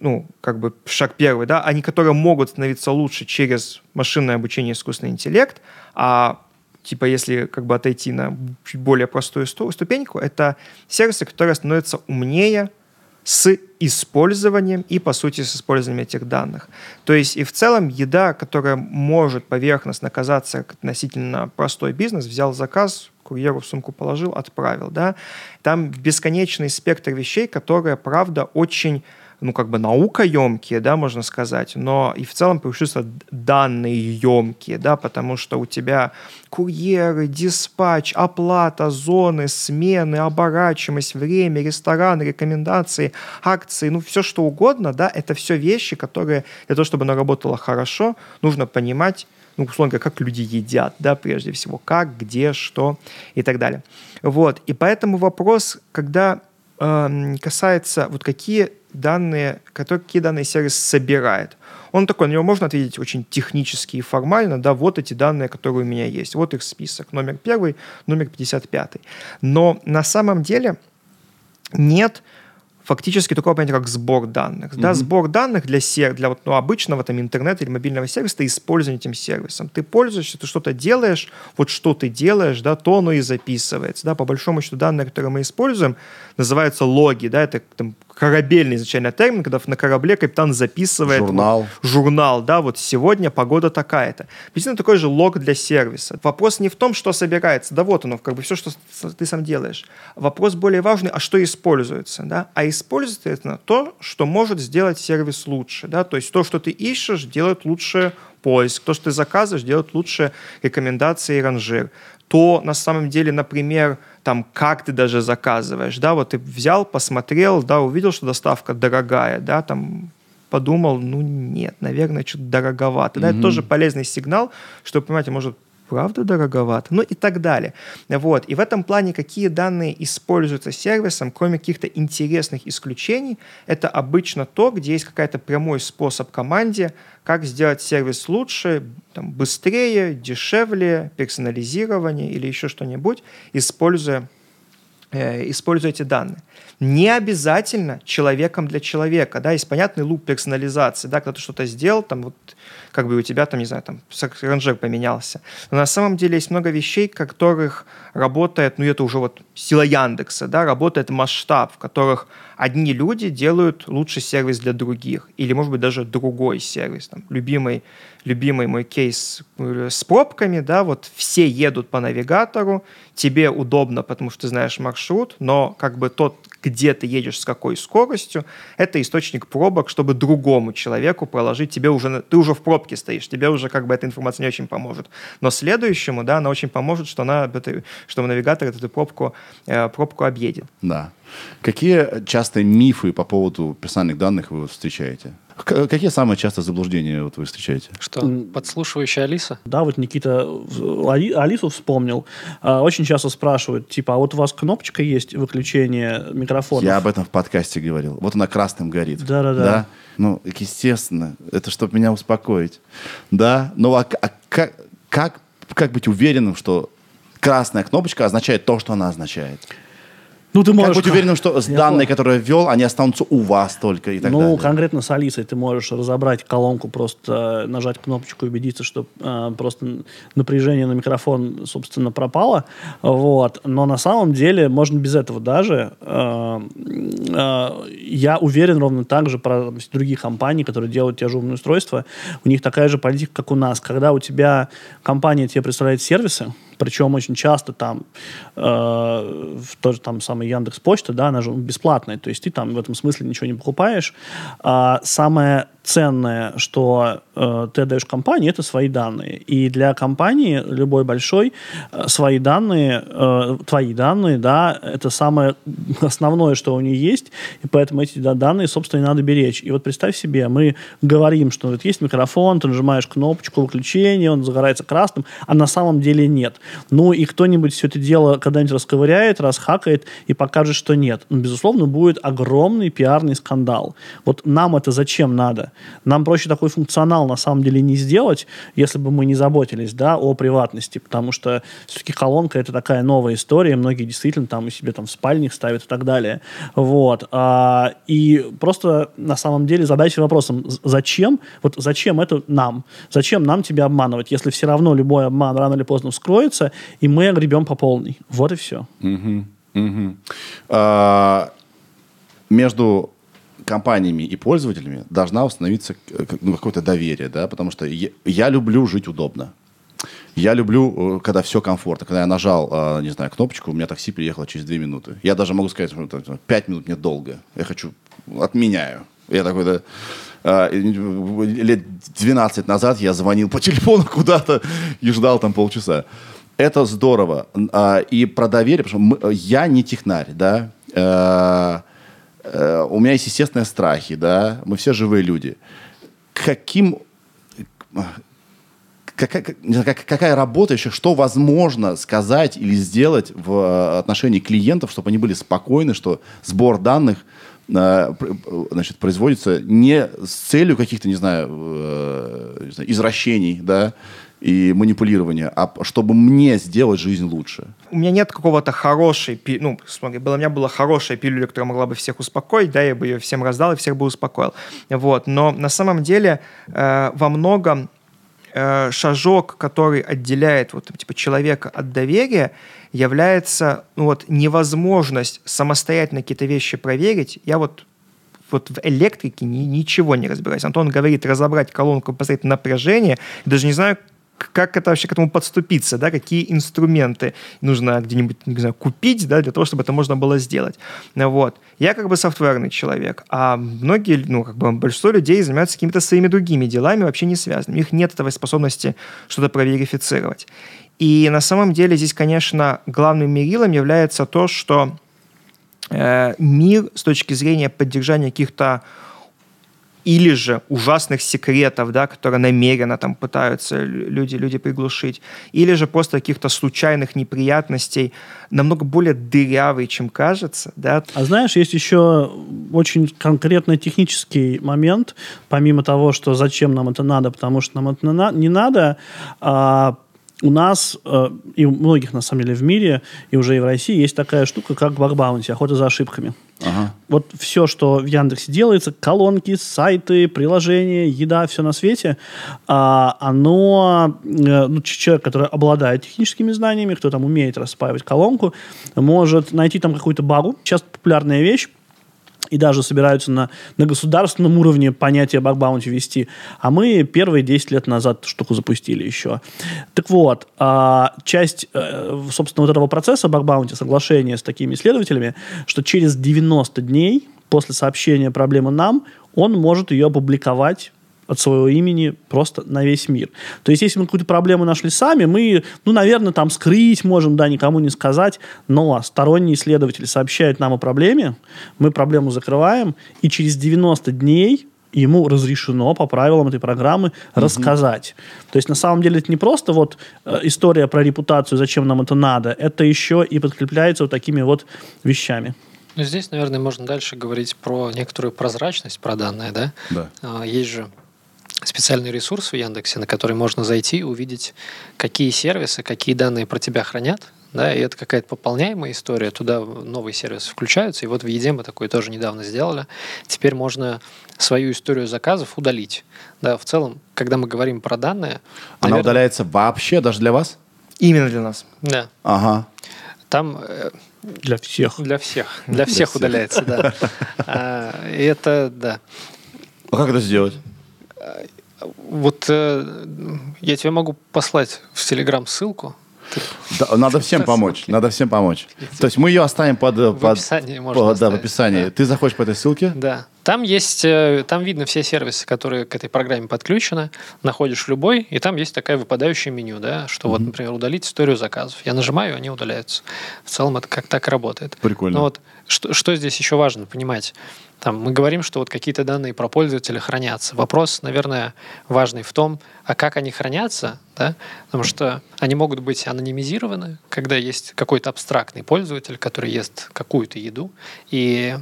ну, как бы шаг первый, да, они, которые могут становиться лучше через машинное обучение искусственный интеллект, а типа если как бы отойти на чуть более простую сту- ступеньку, это сервисы, которые становятся умнее с использованием и, по сути, с использованием этих данных. То есть и в целом еда, которая может поверхностно казаться относительно простой бизнес, взял заказ, курьеру в сумку положил, отправил, да, там бесконечный спектр вещей, которые, правда, очень ну, как бы наукоемкие, да, можно сказать, но и в целом преимущество данные емкие, да, потому что у тебя курьеры, диспатч, оплата, зоны, смены, оборачиваемость, время, рестораны, рекомендации, акции, ну, все что угодно, да, это все вещи, которые для того, чтобы она работала хорошо, нужно понимать, ну, условно говоря, как люди едят, да, прежде всего, как, где, что и так далее. Вот, и поэтому вопрос, когда эм, касается вот какие данные, которые, какие данные сервис собирает. Он такой, на него можно ответить очень технически и формально, да, вот эти данные, которые у меня есть, вот их список, номер первый, номер 55. Но на самом деле нет фактически такого понятия, как сбор данных. Да, сбор данных для, сер... для вот, ну, обычного там, интернета или мобильного сервиса, это использование этим сервисом. Ты пользуешься, ты что-то делаешь, вот что ты делаешь, да, то оно и записывается. Да, по большому счету данные, которые мы используем, называются логи, да, это там, корабельный изначально термин, когда на корабле капитан записывает Журнал. вот, журнал, да, вот сегодня погода такая-то. Приблизительно такой же лог для сервиса. Вопрос не в том, что собирается, да вот оно, как бы все, что ты сам делаешь. Вопрос более важный, а что используется, да? А используется это то, что может сделать сервис лучше, да, то есть то, что ты ищешь, делает лучше поиск, то, что ты заказываешь, делает лучше рекомендации и ранжир. То, на самом деле, например, там, как ты даже заказываешь, да, вот ты взял, посмотрел, да, увидел, что доставка дорогая, да, там, подумал, ну нет, наверное, что-то дороговато. Да, это тоже полезный сигнал, что, понимаете, может, правда дороговато, ну и так далее. Вот. И в этом плане какие данные используются сервисом, кроме каких-то интересных исключений, это обычно то, где есть какой-то прямой способ команде, как сделать сервис лучше, там, быстрее, дешевле, персонализирование или еще что-нибудь, используя э, используя эти данные. Не обязательно человеком для человека, да, есть понятный луп персонализации, да, когда ты что-то сделал, там вот как бы у тебя там, не знаю, там ранжир поменялся. Но на самом деле есть много вещей, которых работает, ну это уже вот сила Яндекса, да, работает масштаб, в которых одни люди делают лучший сервис для других, или, может быть, даже другой сервис. Там, любимый, любимый мой кейс э, с пробками, да, вот все едут по навигатору, тебе удобно, потому что ты знаешь маршрут, но как бы тот, где ты едешь, с какой скоростью, это источник пробок, чтобы другому человеку проложить, тебе уже, ты уже в пробке стоишь, тебе уже как бы эта информация не очень поможет. Но следующему, да, она очень поможет, что она, что навигатор эту пробку, э, пробку объедет. Да. Какие частые мифы по поводу персональных данных вы встречаете? К- какие самые частые заблуждения вот вы встречаете? Что, подслушивающая Алиса? Да, вот Никита Али- Алису вспомнил. А, Очень часто спрашивают, типа, а вот у вас кнопочка есть выключение микрофона? Я об этом в подкасте говорил. Вот она красным горит. Да-да-да. Да? Ну, естественно, это чтобы меня успокоить. Да? Ну, а, а как, как, как быть уверенным, что красная кнопочка означает то, что она означает? Ну, ты Как можешь... быть уверенным, что Я данные, понял. которые ввел, они останутся у вас только и так ну, далее? конкретно с Алисой ты можешь разобрать колонку, просто э, нажать кнопочку и убедиться, что э, просто напряжение на микрофон, собственно, пропало. Вот. Но на самом деле можно без этого даже. Э, э, я уверен ровно так же про там, другие компании, которые делают те же умные устройства. У них такая же политика, как у нас. Когда у тебя компания тебе представляет сервисы, причем очень часто там э, в тот же там самый Яндекс Почта, да, она же бесплатная, то есть ты там в этом смысле ничего не покупаешь. А самое ценное, что э, ты отдаешь компании, это свои данные. И для компании любой большой э, свои данные, э, твои данные, да, это самое основное, что у нее есть, и поэтому эти да, данные, собственно, и надо беречь. И вот представь себе, мы говорим, что вот есть микрофон, ты нажимаешь кнопочку выключения, он загорается красным, а на самом деле нет. Ну и кто-нибудь все это дело когда-нибудь расковыряет, расхакает и покажет, что нет. Ну, безусловно, будет огромный пиарный скандал. Вот нам это зачем надо? Нам проще такой функционал на самом деле не сделать, если бы мы не заботились да, о приватности, потому что все-таки колонка это такая новая история, многие действительно там у себя там в спальнях ставят и так далее. Вот. А, и просто на самом деле задайся вопросом, зачем, вот зачем это нам? Зачем нам тебя обманывать, если все равно любой обман рано или поздно вскроется, и мы огребем по полной. Вот и все. А, между компаниями и пользователями должна установиться э, ну, какое-то доверие, да, потому что я, я люблю жить удобно. Я люблю, э, когда все комфортно. Когда я нажал, э, не знаю, кнопочку, у меня такси приехало через две минуты. Я даже могу сказать, что там, пять минут мне долго. Я хочу, отменяю. Я такой, да, э, лет 12 назад я звонил по телефону куда-то и ждал там полчаса. Это здорово. А, И про доверие, потому что я не технарь, да. Э, э, У меня есть естественные страхи, да. Мы все живые люди. Каким какая, как- какая работа еще, что возможно сказать или сделать в э, отношении клиентов, чтобы они были спокойны, что сбор данных значит, производится не с целью каких-то, не знаю, извращений, да, и манипулирования, а чтобы мне сделать жизнь лучше. у меня нет какого-то хорошей, ну, смотри, у меня была хорошая пилюля, которая могла бы всех успокоить, да, я бы ее всем раздал и всех бы успокоил. Вот, но на самом деле э, во многом э, шажок, который отделяет вот, типа, человека от доверия, является ну, вот, невозможность самостоятельно какие-то вещи проверить. Я вот вот в электрике ни- ничего не разбираюсь. Антон говорит разобрать колонку, посмотреть напряжение. Даже не знаю, как это вообще к этому подступиться, да, какие инструменты нужно где-нибудь, не знаю, купить, да, для того, чтобы это можно было сделать. Вот. Я как бы софтверный человек, а многие, ну, как бы большинство людей занимаются какими-то своими другими делами, вообще не связанными. У них нет этой способности что-то проверифицировать. И на самом деле здесь, конечно, главным мерилом является то, что э, мир с точки зрения поддержания каких-то или же ужасных секретов, да, которые намеренно там пытаются лю- люди, люди приглушить, или же просто каких-то случайных неприятностей, намного более дырявый, чем кажется, да. А знаешь, есть еще очень конкретный технический момент, помимо того, что зачем нам это надо, потому что нам это не надо, а у нас э, и у многих, на самом деле, в мире, и уже и в России, есть такая штука, как баг-баунти, охота за ошибками. Ага. Вот все, что в Яндексе делается, колонки, сайты, приложения, еда, все на свете, а, оно, э, ну, человек, который обладает техническими знаниями, кто там умеет распаивать колонку, может найти там какую-то багу. Сейчас популярная вещь, и даже собираются на, на государственном уровне понятие баг-баунти вести. А мы первые 10 лет назад штуку запустили еще. Так вот, а, часть, э, собственно, вот этого процесса баг-баунти, соглашения с такими исследователями, что через 90 дней после сообщения проблемы нам, он может ее опубликовать от своего имени просто на весь мир. То есть, если мы какую-то проблему нашли сами, мы, ну, наверное, там скрыть можем, да, никому не сказать, но сторонний исследователь сообщает нам о проблеме, мы проблему закрываем, и через 90 дней ему разрешено по правилам этой программы рассказать. То есть на самом деле это не просто вот э, история про репутацию, зачем нам это надо, это еще и подкрепляется вот такими вот вещами. Ну, здесь, наверное, можно дальше говорить про некоторую прозрачность про данные, да? Да. А, Есть же специальный ресурс в Яндексе, на который можно зайти и увидеть, какие сервисы, какие данные про тебя хранят, да, и это какая-то пополняемая история, туда новые сервисы включаются, и вот в Еде мы такое тоже недавно сделали. Теперь можно свою историю заказов удалить. Да, в целом, когда мы говорим про данные, Она наверное, удаляется вообще даже для вас? Именно для нас. да, Ага. там э, Для всех. для всех, для всех всех. удаляется, да. А, и это, да. А как это сделать? Вот э, я тебе могу послать в Телеграм ссылку. Да, надо всем помочь. Надо всем помочь. То есть мы ее оставим под... э, В под- описании можно по- Да, в описании. да. Ты заходишь по этой ссылке? Да. Там есть, э, там видно все сервисы, которые к этой программе подключены. Находишь любой, и там есть такая выпадающее меню, да, что вот, например, удалить историю заказов. Я нажимаю, они удаляются. В целом это как так работает. Прикольно. Но вот что, что здесь еще важно понимать? Там мы говорим, что вот какие-то данные про пользователя хранятся. Вопрос, наверное, важный в том, а как они хранятся, да? Потому что они могут быть анонимизированы, когда есть какой-то абстрактный пользователь, который ест какую-то еду, и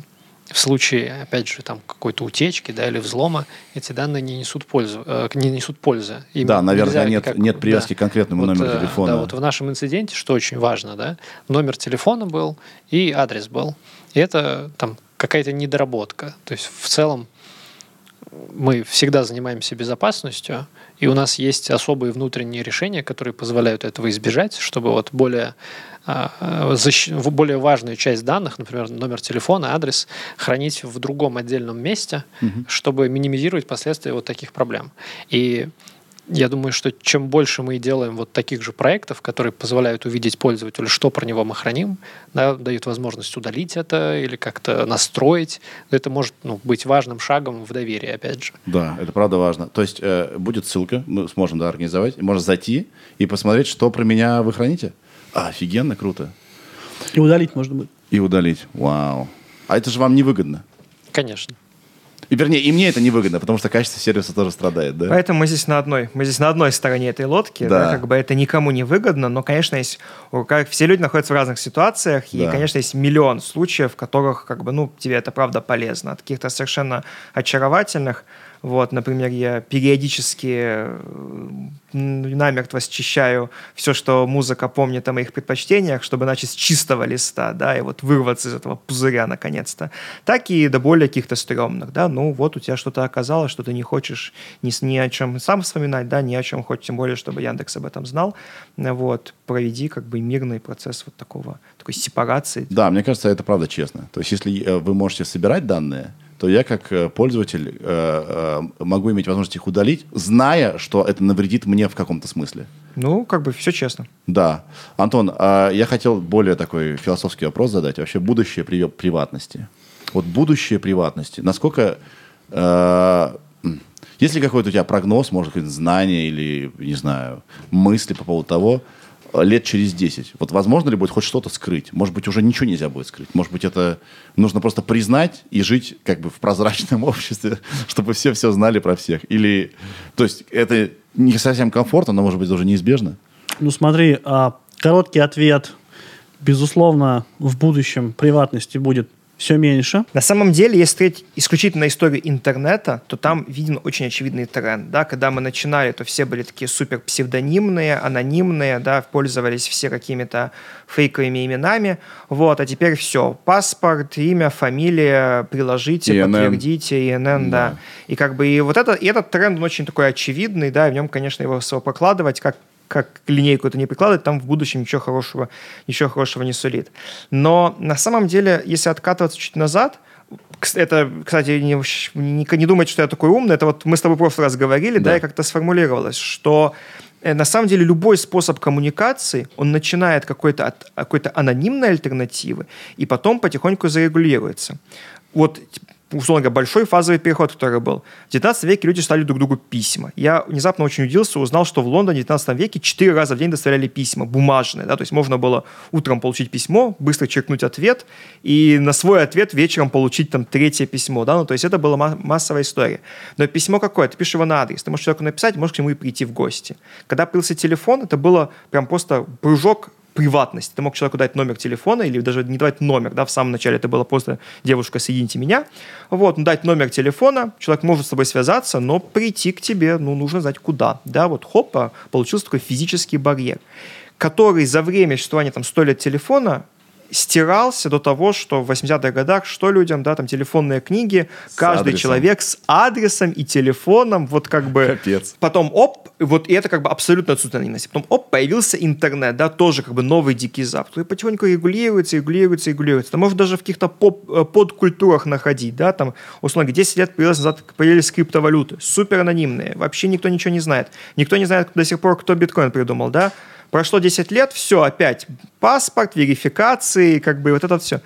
в случае, опять же, там какой-то утечки, да, или взлома, эти данные не несут пользу, э, не несут пользы. Им Да, нельзя нет, никак- нет привязки да. к конкретному Вот, номеру э, телефона. Да, вот в нашем инциденте, что очень важно, да, номер телефона был и адрес был. И это там какая-то недоработка. То есть в целом мы всегда занимаемся безопасностью, и у нас есть особые внутренние решения, которые позволяют этого избежать, чтобы вот более, а, а, защ- более важную часть данных, например, номер телефона, адрес, хранить в другом отдельном месте, чтобы минимизировать последствия вот таких проблем. И я думаю, что чем больше мы делаем вот таких же проектов, которые позволяют увидеть пользователю, что про него мы храним, да, дают возможность удалить это или как-то настроить, это может ну, быть важным шагом в доверии, опять же. Да, это правда важно. То есть э, будет ссылка, мы сможем да, организовать, можно зайти и посмотреть, что про меня вы храните. А, офигенно, круто. И удалить можно будет. И удалить. Вау. А это же вам невыгодно. Конечно. И, вернее, и мне это невыгодно, потому что качество сервиса тоже страдает, да? Поэтому мы здесь на одной, мы здесь на одной стороне этой лодки, да. Да. как бы это никому не выгодно, но, конечно, есть, как все люди находятся в разных ситуациях, и, Да. конечно, есть миллион случаев, в которых, как бы, ну, тебе это правда полезно, от каких-то совершенно очаровательных, вот, например, я периодически э, намертво счищаю все, что музыка помнит о моих предпочтениях, чтобы начать с чистого листа, да, и вот вырваться из этого пузыря наконец-то. Так и до более каких-то стрёмных, да, ну вот у тебя что-то оказалось, что ты не хочешь ни, ни о чем сам вспоминать, да, ни о чем хочешь, тем более, чтобы Яндекс об этом знал, вот, проведи как бы мирный процесс вот такого, такой сепарации. Да, мне кажется, это правда честно. То есть, если э, вы можете собирать данные, то я как э, пользователь э, э, могу иметь возможность их удалить, зная, что это навредит мне в каком-то смысле. Ну, как бы все честно. Да. Антон, а я хотел более такой философский вопрос задать. Вообще будущее при- приватности. Вот будущее приватности. Насколько... э, есть ли какой-то у тебя прогноз, может быть, знание или, не знаю, мысли по поводу того, лет через 10? Вот возможно ли будет хоть что-то скрыть? Может быть, уже ничего нельзя будет скрыть? Может быть, это нужно просто признать и жить как бы в прозрачном обществе, чтобы все все знали про всех? Или... То есть это не совсем комфортно, но, может быть, уже неизбежно? Ну смотри, а, короткий ответ. Безусловно, в будущем приватности будет все меньше. На самом деле, если смотреть исключительно историю интернета, то там виден очень очевидный тренд. Да? Когда мы начинали, то все были такие супер псевдонимные, анонимные, да, пользовались все какими-то фейковыми именами. Вот, а теперь все. Паспорт, имя, фамилия, приложите, ИНН. подтвердите, ИНН, да. Да. И как бы и вот это, и этот тренд, он очень такой очевидный, да, и в нем, конечно, его прокладывать как как линейку это не прикладывать, там в будущем ничего хорошего, ничего хорошего не сулит. Но на самом деле, если откатываться чуть назад, это, кстати, не, не, не думайте, что я такой умный, это вот мы с тобой в прошлый раз говорили, да, Да. и как-то сформулировалось, что э, на самом деле любой способ коммуникации, он начинает какой-то от какой-то анонимной альтернативы и потом потихоньку зарегулируется. Вот условно говоря, большой фазовый переход, который был. В 19 веке люди стали друг другу письма. Я внезапно очень удивился, узнал, что в Лондоне в 19 веке 4 раза в день доставляли письма, бумажные. Да? То есть можно было утром получить письмо, быстро черкнуть ответ, и на свой ответ вечером получить там третье письмо. Да? Ну, то есть это была ма- массовая история. Но письмо какое? Ты пишешь его на адрес. Ты можешь человеку написать, можешь к нему и прийти в гости. Когда появился телефон, это было прям просто прыжок приватность. Ты мог человеку дать номер телефона или даже не давать номер, да, в самом начале это было просто «девушка, соедините меня». Вот, ну, дать номер телефона, человек может с тобой связаться, но прийти к тебе, ну, нужно знать куда, да, вот хопа, получился такой физический барьер, который за время существования там 100 лет телефона стирался до того, что в 80-х годах, что людям, да, там телефонные книги, каждый адресом. человек с адресом и телефоном, вот как бы... Капец. Потом, оп, вот и это как бы абсолютно отсутствие анонимности. Потом, оп, появился интернет, да, тоже как бы новый дикий запад, который потихоньку регулируется, регулируется, регулируется. Там может даже в каких-то поп, э, подкультурах находить, да, там, условно, говоря, 10 лет появилось назад, появились криптовалюты, супер анонимные, вообще никто ничего не знает. Никто не знает до сих пор, кто биткоин придумал, да. Прошло 10 лет, все, опять паспорт, верификации, как бы вот это все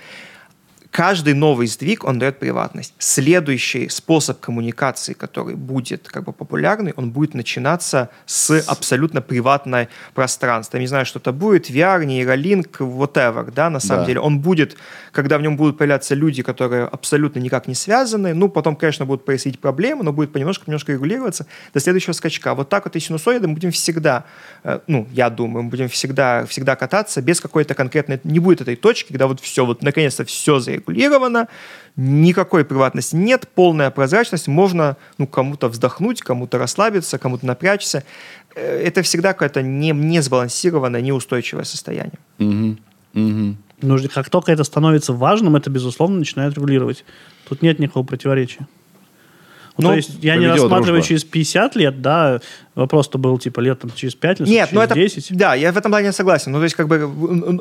каждый новый сдвиг, он дает приватность. Следующий способ коммуникации, который будет как бы популярный, он будет начинаться с абсолютно приватной пространства. Я не знаю, что это будет, VR, нейролинк, whatever, да, на самом Да. деле. Он будет, когда в нем будут появляться люди, которые абсолютно никак не связаны, ну, потом, конечно, будут происходить проблемы, но будет понемножку-немножко регулироваться до следующего скачка. Вот так вот и синусоиды мы будем всегда, э, ну, я думаю, мы будем всегда, всегда кататься без какой-то конкретной, не будет этой точки, когда вот все, вот наконец-то все зарегулировано, никакой приватности нет, полная прозрачность, можно, ну, кому-то вздохнуть, кому-то расслабиться, кому-то напрячься. Э, Это всегда какое-то не, не сбалансированное, неустойчивое состояние. Мгм. Мгм. Нужно, как только это становится важным, это, безусловно, начинает регулировать. Тут нет никакого противоречия. Ну, Ну, то есть я не рассматриваю дружба. через 50 лет, да, вопрос-то был типа лет там, через 5 лет, Нет, через ну это... 10. Да, я в этом плане согласен. Ну, то есть, как бы...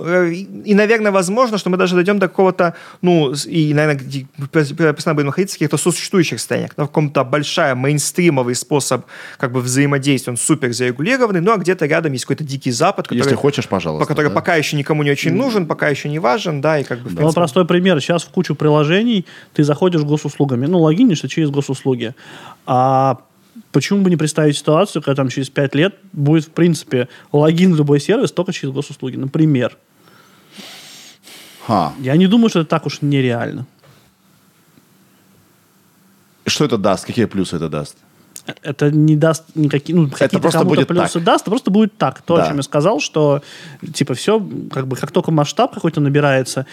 э, И, наверное, возможно, что мы даже дойдем до какого-то, ну, и, наверное, где постоянно будем находиться в каких-то сосуществующих состояниях. На каком-то большая мейнстримовый способ как бы взаимодействия, он супер зарегулированный, ну, а где-то рядом есть какой-то дикий запад, который, Если хочешь, пожалуйста. по- который да. пока еще никому не очень нужен, пока еще не важен, да, и как бы... Ну, принципе, простой пример. Сейчас в кучу приложений ты заходишь госуслугами, ну, логинишься через госуслуги. А почему бы не представить ситуацию, когда там через 5 лет будет, в принципе, логин в любой сервис только через госуслуги? Например. Ха. Я не думаю, что это так уж нереально. Что это даст? Какие плюсы это даст? это не даст никаких, ну, какие-то просто будет плюсы так. даст, это просто будет так. То, Да. о чем я сказал, что, типа, все, как бы, как только масштаб какой-то набирается,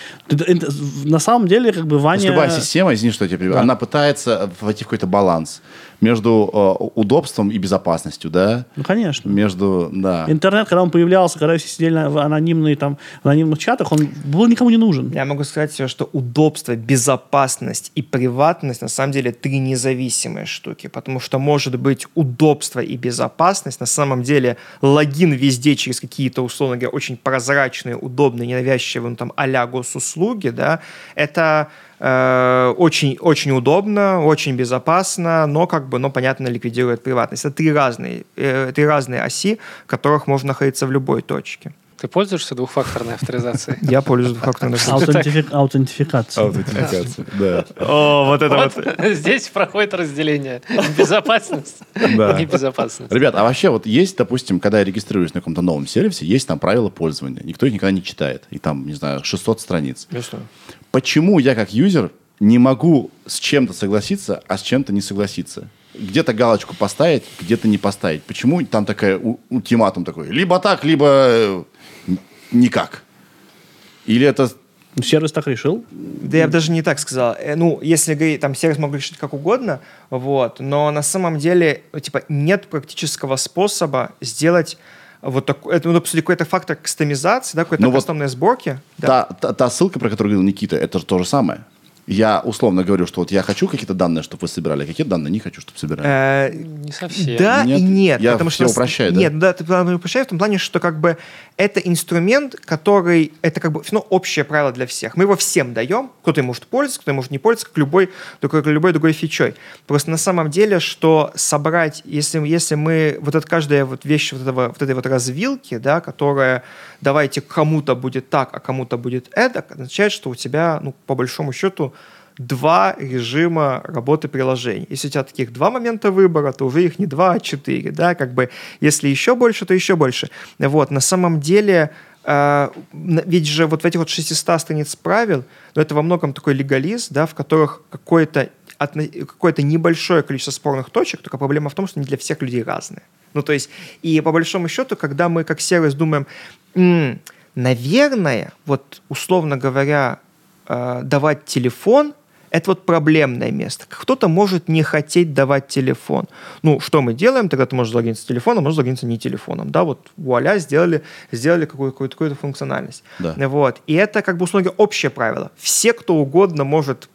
на самом деле, как бы, То Ваня... есть любая система, извини, что я перебью, Да. она пытается войти в какой-то баланс между э, удобством и безопасностью, да? Ну, конечно. Между, да. Интернет, когда он появлялся, когда все сидели на- в анонимные, там, в анонимных чатах, он был никому не нужен. Я могу сказать тебе, что удобство, безопасность и приватность на самом деле три независимые штуки, потому что может быть удобство и безопасность, на самом деле логин везде через какие-то, условно говоря, очень прозрачные, удобные, ненавязчивые, ну, там, а-ля госуслуги, да, это очень, очень удобно, очень безопасно, но как бы, но понятно, ликвидирует приватность. Это три разные, э, три разные оси, в которых можно находиться в любой точке. Ты пользуешься двухфакторной авторизацией? Я пользуюсь двухфакторной Аутентифи- Аутентификация. Аутентификация, да. О, вот это вот. Здесь проходит разделение. Безопасность Да. и безопасность. Ребят, а вообще вот есть, допустим, когда я регистрируюсь на каком-то новом сервисе, есть там правила пользования. Никто их никогда не читает. И там, не знаю, 600 страниц. Почему я как юзер не могу с чем-то согласиться, а с чем-то не согласиться? Где-то галочку поставить, где-то не поставить. Почему там такая у- ультиматум такой? Либо так, либо э, никак. Или это... Сервис так решил. Да я бы даже не так сказал. Э, Ну, если говорить, там сервис мог решить как угодно, вот, но на самом деле, типа, нет практического способа сделать вот такой, это, ну, по сути, какой-то фактор кастомизации, да, какой-то Ну, вот кастомной сборки. Да. Та, та, та ссылка, про которую говорил Никита, это же то же самое. Я условно говорю, что вот я хочу какие-то данные, чтобы вы собирали, а какие данные не хочу, чтобы собирали. Э, Не совсем. Да Нет? и нет. Я потому всё что, упрощаю, да? Нет, да, ты правильно упрощаешь в том плане, что как бы это инструмент, который, это как бы ну, общее правило для всех. Мы его всем даем, кто-то им может пользоваться, кто-то может не пользоваться, как любой, как любой другой фичой. Просто на самом деле, что собрать, если, если мы, вот это каждая вот вещь вот, этого, вот этой вот развилки, да, которая, давайте кому-то будет так, а кому-то будет это, означает, что у тебя, ну, по большому счету, два режима работы приложений. Если у тебя таких два момента выбора, то уже их не два, а четыре, да, как бы, если еще больше, то еще больше. Вот, на самом деле, э, ведь же вот в этих вот 600 страниц правил, ну, это во многом такой легализ, да, в которых какое-то какое-то небольшое количество спорных точек, только проблема в том, что они для всех людей разные. Ну, то есть, и по большому счету, когда мы как сервис думаем, «М, наверное, вот условно говоря, э, давать телефон это вот проблемное место. Кто-то может не хотеть давать телефон. Ну, что мы делаем? Тогда ты можешь залогиниться телефоном, можешь залогиниться не телефоном. Да, вот вуаля, сделали, сделали какую- какую-то, какую-то функциональность. Да. Вот. И это, как бы, условно общее правило. Все, кто угодно может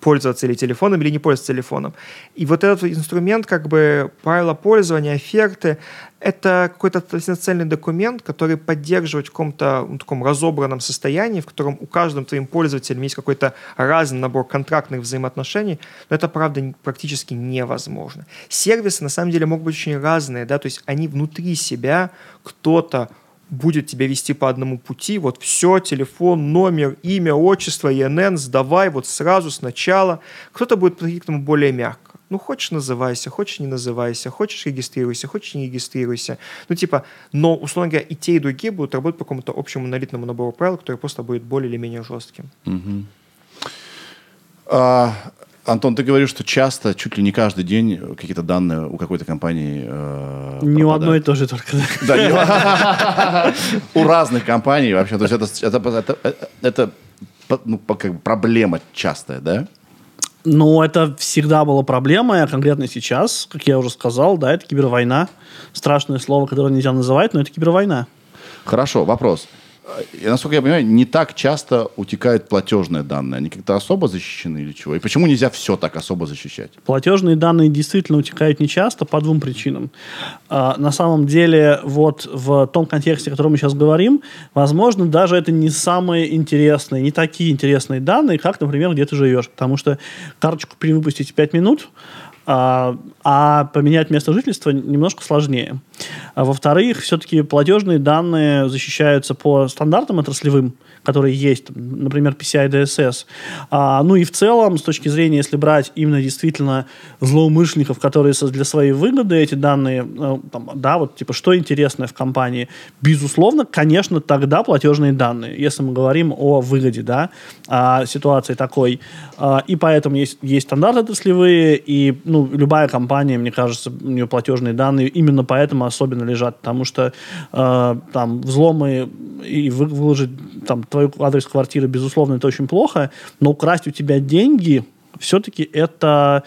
пользоваться или телефоном, или не пользоваться телефоном. И вот этот инструмент, как бы правила пользования, оферты, это какой-то цельный документ, который поддерживает в каком-то ну, таком разобранном состоянии, в котором у каждого твоим пользователем есть какой-то разный набор контрактных взаимоотношений, но это, правда, практически невозможно. Сервисы, на самом деле, могут быть очень разные, да, то есть они внутри себя, кто-то будет тебя вести по одному пути, вот все, телефон, номер, имя, отчество, ИНН, сдавай вот сразу, сначала. Кто-то будет подходить к этому более мягко. Ну, хочешь, называйся, хочешь, не называйся, хочешь, регистрируйся, хочешь, не регистрируйся. Ну, типа, но, условно говоря, и те, и другие будут работать по какому-то общему монолитному набору правил, который просто будет более или менее жестким. А, Антон, ты говоришь, что часто, чуть ли не каждый день какие-то данные у какой-то компании э, Не у одной и пропадают. той же только. Да, у разных компаний вообще. То есть это, проблема частая, да? Ну, это всегда была проблема, а конкретно сейчас, как я уже сказал, да, это кибервойна. Страшное слово, которое нельзя называть, но это кибервойна. Хорошо, вопрос. Насколько я понимаю, не так часто утекают платежные данные. Они как-то особо защищены или чего? И почему нельзя все так особо защищать? Платежные данные действительно утекают нечасто по двум причинам. А, на самом деле, вот в том контексте, о котором мы сейчас говорим, возможно, даже это не самые интересные, не такие интересные данные, как, например, где ты живешь. Потому что карточку перевыпустить в 5 минут, а, а поменять место жительства немножко сложнее. А во-вторых, все-таки платежные данные защищаются по стандартам отраслевым, которые есть, там, например, PCI DSS. А, ну и в целом, с точки зрения, если брать именно действительно злоумышленников, которые для своей выгоды эти данные, э, там, да, вот типа, что интересное в компании, безусловно, конечно, тогда платежные данные, если мы говорим о выгоде, да, а, ситуации такой. А, и поэтому есть, есть стандарты отраслевые, и ну, любая компания, мне кажется, у нее платежные данные именно поэтому особенно лежат, потому что э, там взломы и вы- выложить там твой адрес квартиры, безусловно, это очень плохо, но украсть у тебя деньги все-таки это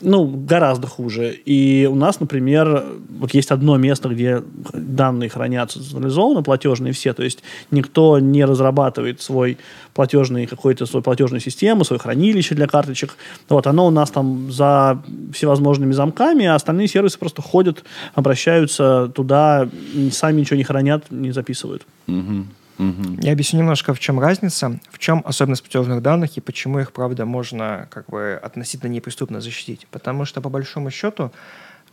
ну, гораздо хуже. И у нас, например, вот есть одно место, где данные хранятся централизованно, платежные все, то есть никто не разрабатывает свой платежный, какой-то свой платежную систему, свое хранилище для карточек. Вот, оно у нас там за всевозможными замками, а остальные сервисы просто ходят, обращаются туда, сами ничего не хранят, не записывают. Я объясню немножко, в чем разница, в чем особенность платежных данных и почему их, правда, можно как бы относительно неприступно защитить. Потому что, по большому счету,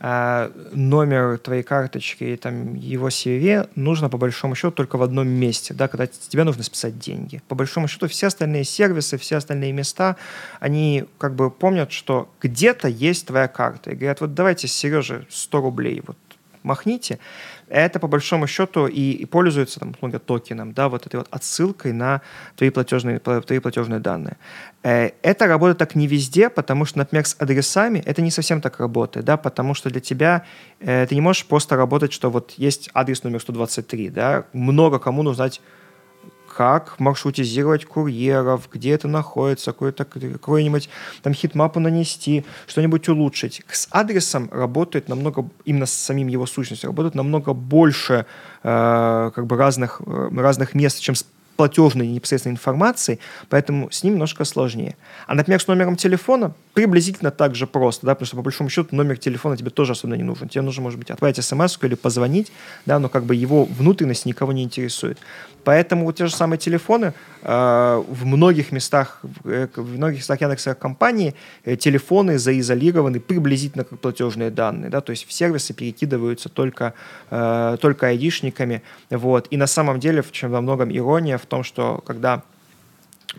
э, номер твоей карточки и там, его CVV нужно, по большому счету, только в одном месте, да, когда тебе нужно списать деньги. По большому счету, все остальные сервисы, все остальные места, они как бы помнят, что где-то есть твоя карта. И говорят, вот давайте, Сереже, 100 рублей, вот махните, это по большому счету и, и пользуется там, условно токеном, да, вот этой вот отсылкой на твои платежные, пла- твои платежные данные. Э, Это работает так не везде, потому что, например, с адресами это не совсем так работает, да, потому что для тебя э, ты не можешь просто работать, что вот есть адрес номер 123, да, много кому нужно знать как маршрутизировать курьеров, где это находится, какой-нибудь там heatmap у нанести, что-нибудь улучшить. С адресом работает намного, именно с самим его сущностью, работает намного больше э, как бы разных, э, разных мест, чем с платежной непосредственной информацией, поэтому с ним немножко сложнее. А, например, с номером телефона приблизительно так же просто, да, потому что по большому счету номер телефона тебе тоже особенно не нужен. Тебе нужно, может быть, отправить смс или позвонить, да, но как бы его внутренность никого не интересует. Поэтому вот те же самые телефоны э, в многих местах, э, в многих местах Яндекса компании э, телефоны заизолированы приблизительно как платежные данные, да, то есть в сервисы перекидываются только, э, только айдишниками, вот, и на самом деле, в чем во многом ирония в том, что когда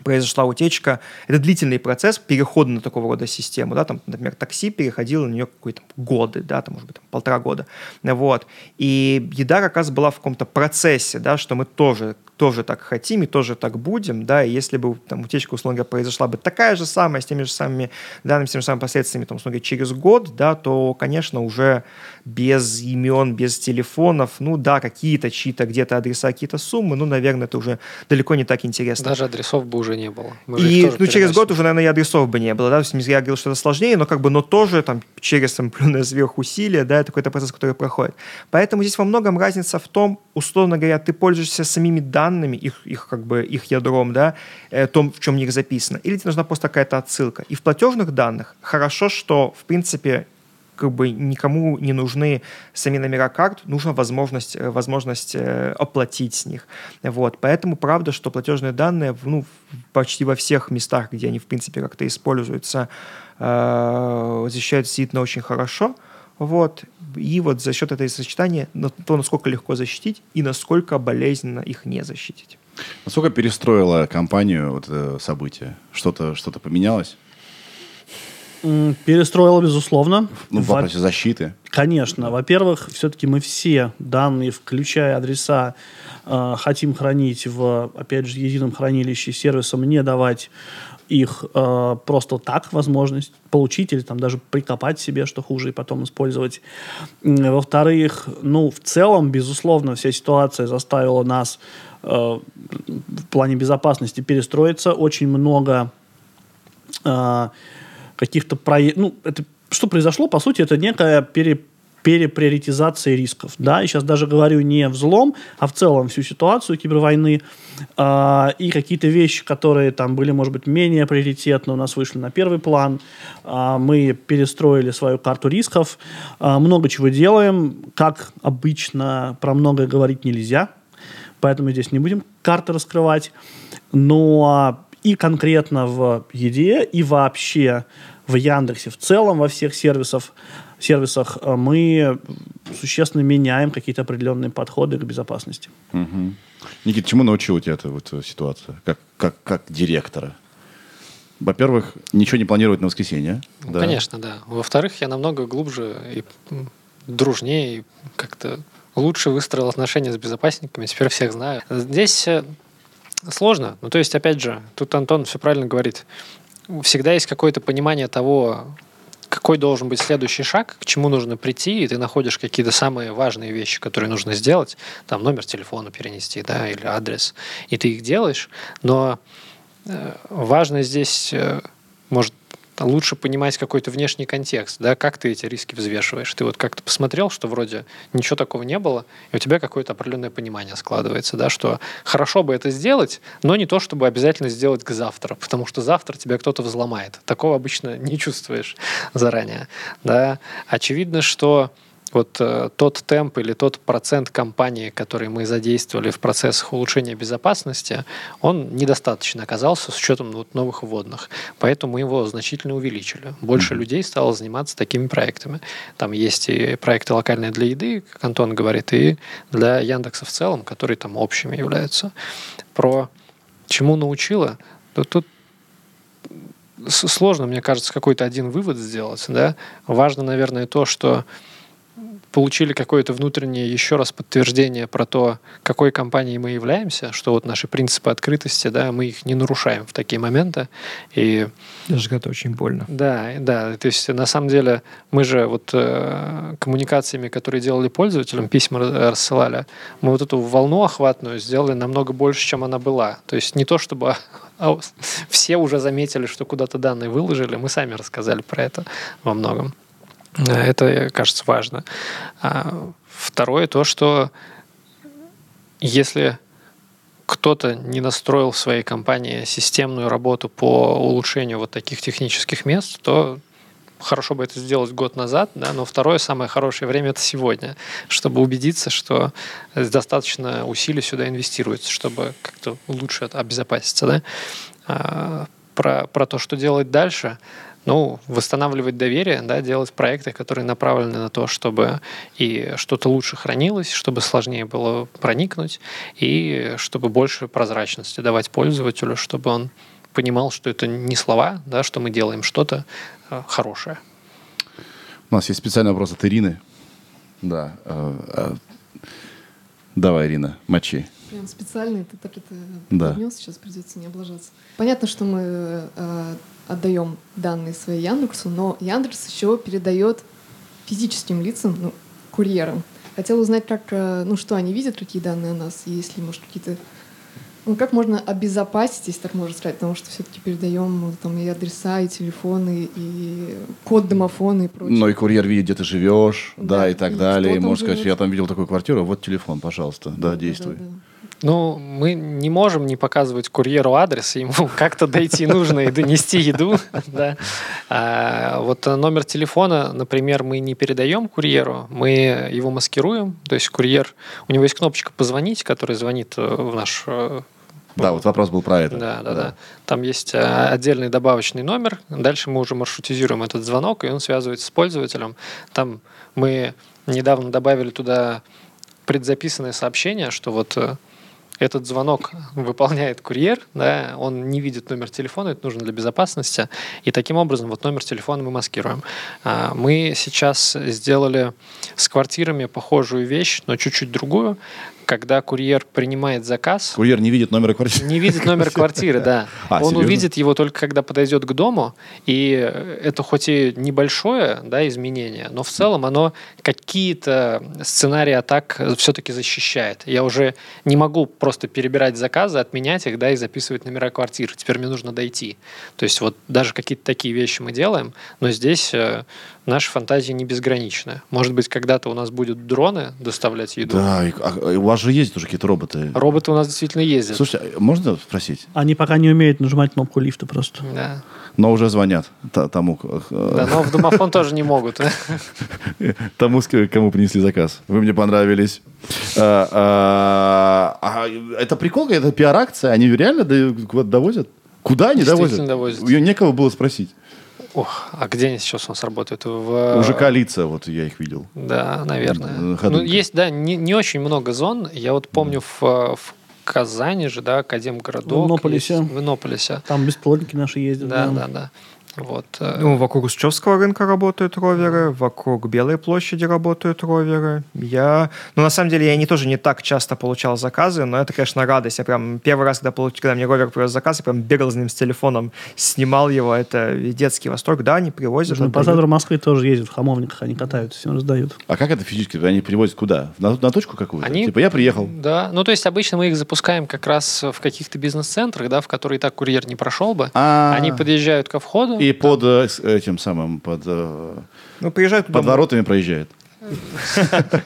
произошла утечка. Это длительный процесс перехода на такого рода систему, да, там, например, такси переходило на нее какие-то годы, да, там, может быть, там, полтора года, вот. И еда как раз была в каком-то процессе, да, что мы тоже тоже так хотим и тоже так будем, да, и если бы там утечка, условно говоря, произошла бы такая же самая, с теми же самыми данными, с теми же самыми последствиями, там, условно говоря, через год, да, то, конечно, уже без имен, без телефонов, ну да, какие-то чьи-то где-то адреса, какие-то суммы, ну, наверное, это уже далеко не так интересно. Даже адресов бы уже не было. Мы И ну, через год уже, наверное, и адресов бы не было, да, то есть я говорил, что это сложнее, но как бы, но тоже там через там сверхусилие, да, это какой-то процесс, который проходит. Поэтому здесь во многом разница в том, условно говоря, ты пользуешься самими данными, их, их как бы, их ядром, да, э, том, в чем в них записано, или тебе нужна просто какая-то отсылка. И в платежных данных хорошо, что, в принципе, как бы никому не нужны сами номера карт, нужна возможность, э, возможность э, оплатить с них. Вот. Поэтому правда, что платежные данные ну, почти во всех местах, где они, в принципе, как-то используются, э, защищают действительно очень хорошо. Вот. И вот за счет этой сочетания, то, насколько легко защитить и насколько болезненно их не защитить. Насколько перестроила компанию вот это событие? Что-то что поменялось? Перестроила, безусловно. Ну, в Во- вопросе защиты. Конечно. Во-первых, все-таки мы все данные, включая адреса, э, хотим хранить в, опять же, едином хранилище сервисом, не давать их э, просто так возможность получить или там даже прикопать себе, что хуже, и потом использовать. Во-вторых, ну, в целом, безусловно, вся ситуация заставила нас э, в плане безопасности перестроиться. Очень много э, каких-то проектов. Ну, это что произошло, по сути, это некая пере переприоритизация рисков. Да, и сейчас даже говорю не взлом, а в целом всю ситуацию кибервойны а, и какие-то вещи, которые там были, может быть, менее приоритетны, у нас вышли на первый план. А, мы перестроили свою карту рисков, а, много чего делаем. Как обычно, про многое говорить нельзя, поэтому здесь не будем карты раскрывать. Но и конкретно в еде, и вообще в Яндексе в целом, во всех сервисах, сервисах э, мы существенно меняем какие-то определенные подходы к безопасности. Мгм. Никит, чему научила тебя эта вот э, ситуация? Как, как, как директора? Во-первых, ничего не планировать на воскресенье. Ну, да. Конечно, да. Во-вторых, я намного глубже и дружнее, и как-то лучше выстроил отношения с безопасниками, теперь всех знаю. Здесь э, сложно. Ну, то есть, опять же, тут Антон все правильно говорит. Всегда есть какое-то понимание того, какой должен быть следующий шаг, к чему нужно прийти, и ты находишь какие-то самые важные вещи, которые нужно сделать, там номер телефона перенести, да, или адрес, и ты их делаешь, но э, важно здесь, э, может, лучше понимать какой-то внешний контекст, да, как ты эти риски взвешиваешь. Ты вот как-то посмотрел, что вроде ничего такого не было, и у тебя какое-то определенное понимание складывается, да, что хорошо бы это сделать, но не то, чтобы обязательно сделать к завтра, потому что завтра тебя кто-то взломает. Такого обычно не чувствуешь заранее, да. Очевидно, что вот э, тот темп или тот процент компании, который мы задействовали в процессах улучшения безопасности, он недостаточно оказался с учетом вот, новых вводных. Поэтому мы его значительно увеличили. Больше людей стало заниматься такими проектами. Там есть и проекты локальные для еды, как Антон говорит, и для Яндекса в целом, которые там общими являются. Про чему научила? Да тут сложно, мне кажется, какой-то один вывод сделать. Да? Важно, наверное, то, что получили какое-то внутреннее еще раз подтверждение про то, какой компанией мы являемся, что вот наши принципы открытости, да, мы их не нарушаем в такие моменты. И Даже когда очень больно. да, да, то есть на самом деле мы же вот э, коммуникациями, которые делали пользователям, письма ра- рассылали, мы вот эту волну охватную сделали намного больше, чем она была. То есть не то, чтобы а, все уже заметили, что куда-то данные выложили, мы сами рассказали про это во многом. Э, Это, кажется, важно. А Второе то, что если кто-то не настроил в своей компании системную работу по улучшению вот таких технических мест, то хорошо бы это сделать год назад, да, но второе самое хорошее время это сегодня, чтобы убедиться, что достаточно усилий сюда инвестируется, чтобы как-то лучше обезопаситься, да. А, про, про то, что делать дальше, ну, восстанавливать доверие, да, делать проекты, которые направлены на то, чтобы и что-то лучше хранилось, чтобы сложнее было проникнуть, и чтобы больше прозрачности давать пользователю, чтобы он понимал, что это не слова, да, что мы делаем что-то э, хорошее. У нас есть специальный вопрос от Ирины. Да. э, э, Давай, Ирина, мочи. Прям специальный, ты так это Да. поднес, сейчас придется не облажаться. Понятно, что мы э, отдаем данные свои Яндексу, но Яндекс еще передает физическим лицам, ну, курьерам. Хотела узнать, как, э, ну, что они видят, какие данные о нас, и есть ли, может, какие-то... Ну, как можно обезопасить, если так можно сказать, потому что все-таки передаем ну, там и адреса, и телефоны, и код домофона и прочее. Но и курьер видит, где ты живешь, да, Да, и так и далее. И может сказать, живет. я там видел такую квартиру, вот телефон, пожалуйста. Да, действуй. Да-да-да. Ну, мы не можем не показывать курьеру адрес, ему как-то дойти нужно и донести еду. да. А вот номер телефона, например, мы не передаем курьеру, мы его маскируем. То есть курьер, у него есть кнопочка «Позвонить», которая звонит э, в наш э, Да, вот вопрос был про это. Да, да, да. Там есть э, отдельный добавочный номер. Дальше мы уже маршрутизируем этот звонок, и он связывается с пользователем. Там мы недавно добавили туда предзаписанное сообщение, что вот этот звонок выполняет курьер, да, он не видит номер телефона, это нужно для безопасности, и таким образом вот номер телефона мы маскируем. А, Мы сейчас сделали с квартирами похожую вещь, но чуть-чуть другую, когда курьер принимает заказ, Курьер не видит номера квартиры. не видит номер квартиры, да. А, Он серьезно? увидит его только когда подойдет к дому, и это хоть и небольшое да, изменение, но в целом оно какие-то сценарии атак все-таки защищает. Я уже не могу просто перебирать заказы, отменять их, да, и записывать номера квартир. Теперь мне нужно дойти. То есть вот даже какие-то такие вещи мы делаем, но здесь наши фантазии не безграничны. Может быть, когда-то у нас будут дроны доставлять еду. Да, и- а- у вас же ездят уже какие-то роботы. Роботы у нас действительно ездят. Слушайте, а можно спросить? Они пока не умеют нажимать кнопку лифта просто. Да. Но уже звонят тому, Да, но в домофон тоже не могут. тому, кому принесли заказ. Вы мне понравились. А, а, а это прикол, это пиар-акция? Они реально довозят? Куда они довозят? довозят. Ее некого было спросить. Ох, а где они сейчас у нас работают? В... У ЖК лица, вот я их видел. Да, наверное. Э, Ну, есть, да, не, не очень много зон. Я вот помню в, в Казани же, да, Академгородок. В Иннополисе. есть, В Иннополисе. Там бесплатники наши ездят. Да, да, да. Вот. э, Ну, вокруг Усчевского рынка работают роверы, вокруг Белой площади работают роверы. Я, ну, на самом деле, я не тоже не так часто получал заказы, но это, конечно, радость. Я прям первый раз, когда, получ... когда мне ровер привез заказ, я прям бегал за ним с телефоном, снимал его. Это детский восторг. Да, они привозят. По отдают. центру Москвы тоже ездят в хамовниках, они катаются, всем раздают. А как это физически? Они привозят куда? На, на точку какую-то? Они- Типа я приехал. Да, ну то есть обычно мы их запускаем как раз в каких-то бизнес-центрах, да, в которые и так курьер не прошел бы. А. Они подъезжают ко входу. И под э, с этим самым, под, э, Ну, приезжают куда, под воротами проезжает. могут,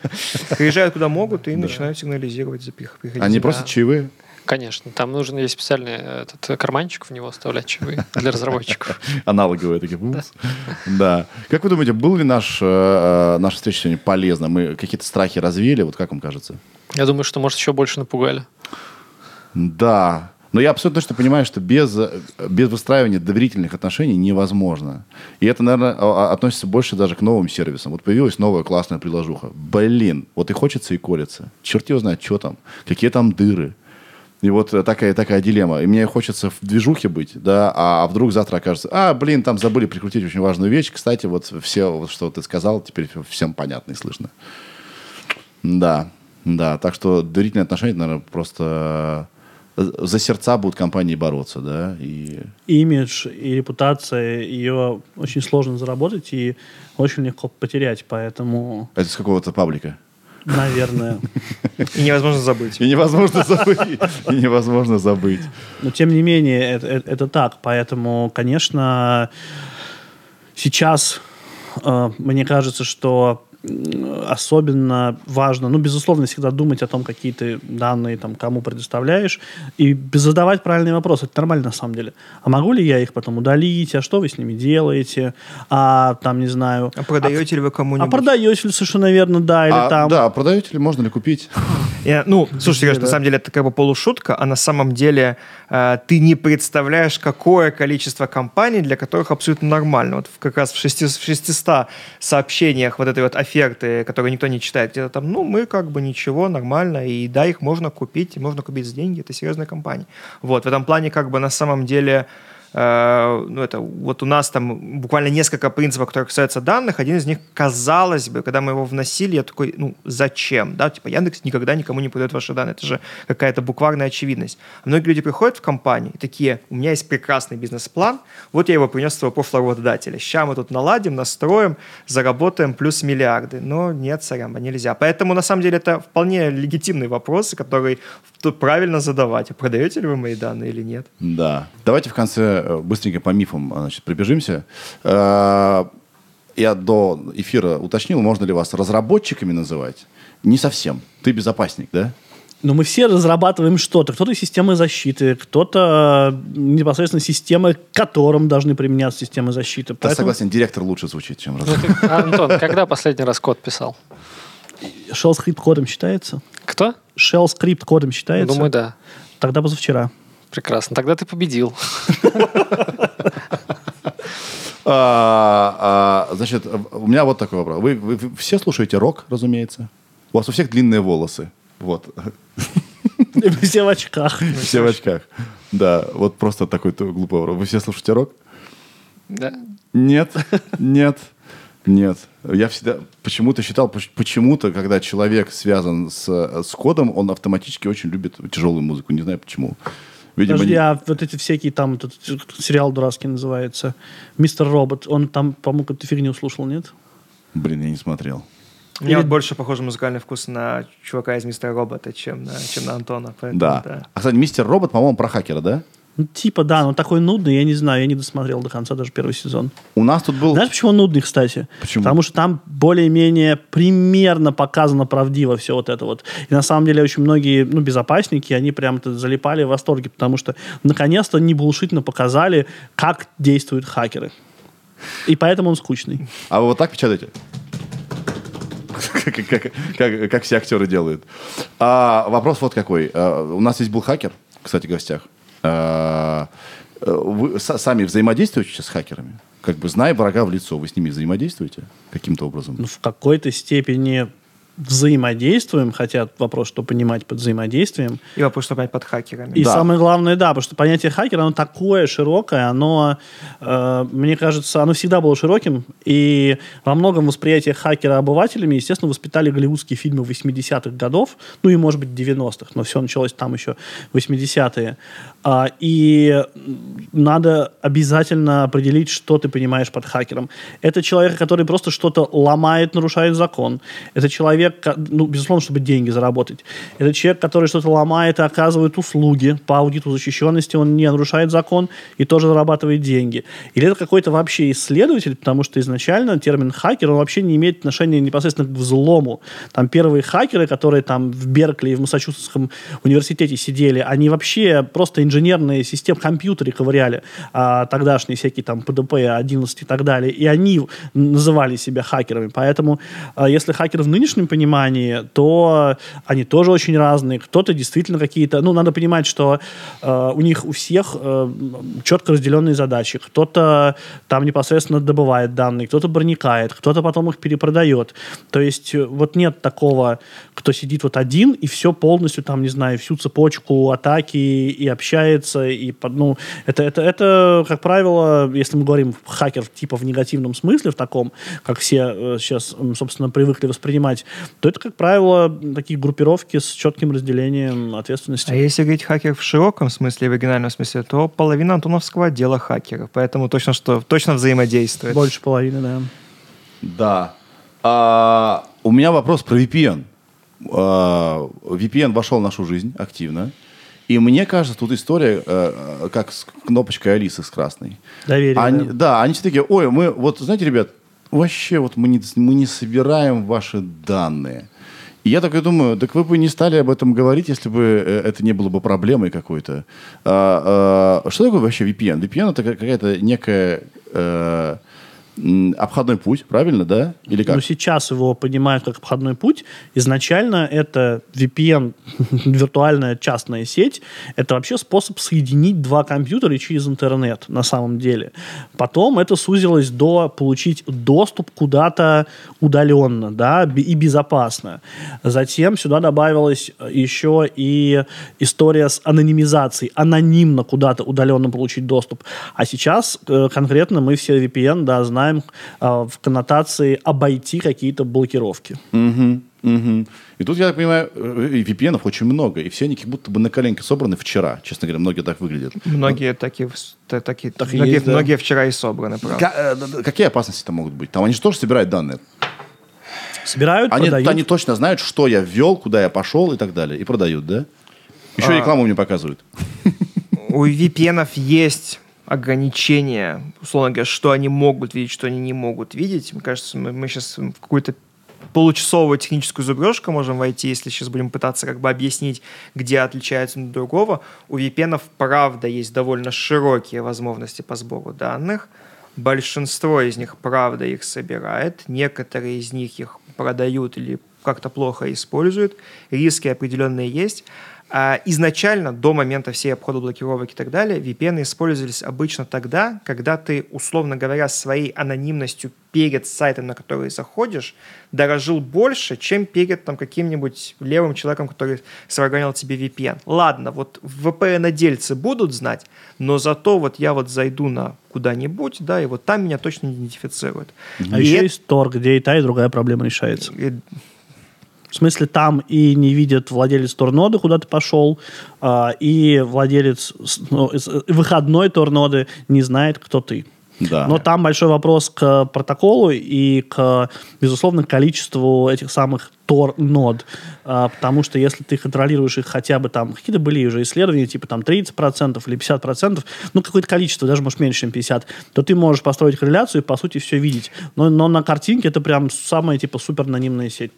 приезжают куда могут и начинают сигнализировать за прих- приходите. Они просят чаевые. Конечно, там нужен есть специальный э, этот, карманчик в него вставлять чаевые для разработчиков. Аналоговые такие. бумс. Да. Как вы думаете, был ли наш, э, э, наша встреча сегодня полезна? Мы какие-то страхи развеяли? Вот как вам кажется? Я думаю, что, может, еще больше напугали. Да. Но я абсолютно точно понимаю, что без, э, без выстраивания доверительных отношений невозможно. И это, наверное, а- а- относится больше даже к новым сервисам. Вот появилась новая классная приложуха. Блин, вот и хочется, и колется. Черт его знает, что там, какие там дыры. И вот э, такая, такая дилемма. И мне хочется в движухе быть, да, а вдруг завтра окажется, а, блин, там забыли прикрутить очень важную вещь. Кстати, вот все, вот, что ты сказал, теперь всем понятно и слышно. Да, да. Так что доверительные отношения, наверное, просто за сердца будут компании бороться, да, и Имидж и репутация, ее очень сложно заработать и очень легко потерять, поэтому, это с какого-то паблика. наверное. И невозможно забыть. И невозможно забыть. И невозможно забыть. Но тем не менее, это, это- это так. Поэтому, конечно, сейчас э, мне кажется, что особенно важно, ну, безусловно, всегда думать о том, какие ты данные там кому предоставляешь, и задавать правильные вопросы. Это нормально на самом деле. А могу ли я их потом удалить? А что вы с ними делаете? А там, не знаю... А продаете ли вы А кому-нибудь? продаете ли совершенно верно, да, или А, там... Да, продаете ли, можно ли купить? Я- ну, слушайте, Сереж, да. на самом деле это как бы полушутка, а на самом деле э, ты не представляешь, какое количество компаний, для которых абсолютно нормально. Вот как раз в, шести- в 600 сообщениях вот этой вот оферты, которые никто не читает, где-то там, ну, мы как бы ничего, нормально, и да, их можно купить, можно купить за деньги, это серьезная компания. Вот, в этом плане как бы на самом деле ну, это вот у нас там буквально несколько принципов, которые касаются данных. Один из них, казалось бы, когда мы его вносили, я такой, ну, зачем? Да, типа Яндекс никогда никому не продает ваши данные. Это же какая-то букварная очевидность. А многие люди приходят в компанию и такие, у меня есть прекрасный бизнес-план, вот я его принес своего прошлого работодателя. Сейчас мы тут наладим, настроим, заработаем плюс миллиарды. Но нет, сорян, нельзя. Поэтому, на самом деле, это вполне легитимные вопросы, которые тут правильно задавать. А продаете ли вы мои данные или нет? Да. Давайте в конце э, быстренько по мифам значит, пробежимся. Э, Я до эфира уточнил, можно ли вас разработчиками называть. Не совсем. Ты безопасник, да? Но мы все разрабатываем что-то. Кто-то системы защиты, кто-то э, непосредственно системы, к которым должны применяться системы защиты. Я Поэтому согласен, директор лучше звучит, чем Ну, разработчик. Антон, когда последний раз код писал? shell скрипт кодом считается? Кто? Shell скрипт кодом считается? Думаю, да. Тогда позавчера. Прекрасно. Тогда ты победил. А, а, Значит, у меня вот такой вопрос. Вы все слушаете рок, разумеется? У вас у всех длинные волосы. Вот. Все в очках. Все в очках. Да, вот просто такой глупый вопрос. Вы все слушаете рок? Да. Нет, нет, нет. Я всегда почему-то считал, поч- почему-то, когда человек связан с, с кодом, он автоматически очень любит тяжелую музыку. Не знаю почему. Видимо, Подожди, не- а вот эти всякие там, этот сериал дурацкий называется, Мистер Робот, он там, по-моему, какую-то фигню слушал, нет? Блин, я не смотрел. У меня Или- вот больше похоже музыкальный вкус на чувака из Мистера Робота, чем на, чем на Антона. Поэтому, Да. А, кстати, мистер Робот, по-моему, про хакера, да? Ну, типа, да, но такой нудный, я не знаю, я не досмотрел до конца даже первый сезон. У нас тут был... Знаешь, почему он нудный, кстати? Почему? Потому что там более-менее примерно показано правдиво все вот это вот. И на самом деле очень многие, ну, безопасники, они прям это залипали в восторге, потому что наконец-то не булшитно показали, как действуют хакеры. И поэтому он скучный. А вы вот так печатаете? Как, как- как- как все актеры делают. А, вопрос вот какой. А, у нас здесь был хакер, кстати, в гостях. А, вы са- сами взаимодействуете с хакерами? Как бы зная врага в лицо, вы с ними взаимодействуете каким-то образом? Ну, в какой-то степени взаимодействуем, хотя вопрос, что понимать под взаимодействием. И вопрос, что понять под хакерами. И Да. самое главное, да, потому что понятие хакера, оно такое широкое, оно, э, мне кажется, оно всегда было широким, и во многом восприятие хакера обывателями, естественно, воспитали голливудские фильмы 80-х годов, ну и, может быть, 90-х, но все началось там еще 80-е. А, и надо обязательно определить, что ты понимаешь под хакером. Это человек, который просто что-то ломает, нарушает закон. Это человек, ко- ну, безусловно, чтобы деньги заработать. Это человек, который что-то ломает и оказывает услуги по аудиту защищенности, он не нарушает закон и тоже зарабатывает деньги. Или это какой-то вообще исследователь, потому что изначально термин хакер, он вообще не имеет отношения непосредственно к взлому. Там первые хакеры, которые там в Беркли и в Массачусетском университете сидели, они вообще просто инженерные системы, компьютеры ковыряли, а, тогдашние всякие там ПДП-11 и так далее, и они называли себя хакерами. Поэтому, а, если хакер в нынешнем понимании, то они тоже очень разные. Кто-то действительно какие-то... Ну, надо понимать, что э, у них у всех э, четко разделенные задачи. Кто-то там непосредственно добывает данные, кто-то броникает, кто-то потом их перепродает. То есть э, вот нет такого, кто сидит вот один и все полностью там, не знаю, всю цепочку атаки и общается, и ну, это, это, это, как правило, если мы говорим хакер типа в негативном смысле, в таком, как все э, сейчас, м, собственно, привыкли воспринимать, то это, как правило, такие группировки с четким разделением ответственности. А если говорить хакер в широком смысле, в оригинальном смысле, то половина антоновского отдела хакеров. Поэтому точно, что, точно взаимодействует. Больше половины, да. Да. А, у меня вопрос про VPN. А, VPN вошел в нашу жизнь активно. И мне кажется, тут история э, э, как с кнопочкой Алисы с красной. Доверие. Они, да. да, они все такие, ой, мы, вот, знаете, ребят, вообще вот мы не, мы не собираем ваши данные. И я так и думаю, так вы бы не стали об этом говорить, если бы э, это не было бы проблемой какой-то. А, а, что такое вообще VPN? VPN это какая-то некая м, обходной путь, правильно, да? Или как? Но сейчас его понимают как обходной путь. Изначально это VPN, виртуальная частная сеть, это вообще способ соединить два компьютера через интернет на самом деле. Потом это сузилось до получить доступ куда-то удаленно, да, и безопасно. Затем сюда добавилась еще и история с анонимизацией, анонимно куда-то удаленно получить доступ. А сейчас э, конкретно мы все VPN, да, знаем э, в коннотации обойти какие-то блокировки. Мгм, мгм. И тут, я так понимаю, э, VPN очень много, и все они как будто бы на коленке собраны вчера. Честно говоря, многие так выглядят. Многие такие, в- та- такие Так многие, есть, да. многие вчера и собраны, правда. Ка- э, какие опасности там могут быть? Там они же тоже собирают данные. Собирают, Они, продают. они точно знают, что я ввел, куда я пошел и так далее. И продают, да? Еще А. рекламу мне показывают. У VPN есть ограничения, условно говоря, что они могут видеть, что они не могут видеть. Мне кажется, мы, мы сейчас в какую-то получасовую техническую зубрежку можем войти, если сейчас будем пытаться как бы объяснить, где отличается от другого. У VPN, правда, есть довольно широкие возможности по сбору данных. Большинство из них, правда, их собирает. Некоторые из них их продают или как-то плохо используют. Риски определенные есть. А изначально, до момента всей обхода блокировок и так далее, VPN использовались обычно тогда, когда ты, условно говоря, своей анонимностью перед сайтом, на который заходишь, дорожил больше, чем перед там, каким-нибудь левым человеком, который сварганил тебе VPN. Ладно, вот VPN-отдельцы будут знать, но зато вот я вот зайду на куда-нибудь, да, и вот там меня точно идентифицируют. А И еще это- есть Tor, где и та, и другая проблема решается. и В смысле, там и не видит владелец торноды, куда ты пошел, а, и владелец ну, с- выходной торноды не знает, кто ты. Да. Но там большой вопрос к протоколу и к, безусловно, количеству этих самых Tor-нод. А, потому что если ты контролируешь их хотя бы там, какие-то были уже исследования, типа там 30% или 50%, ну, какое-то количество, даже, может, меньше, чем 50, то ты можешь построить корреляцию и, по сути, все видеть. Но, но на картинке это прям самая, типа, супер анонимная сеть.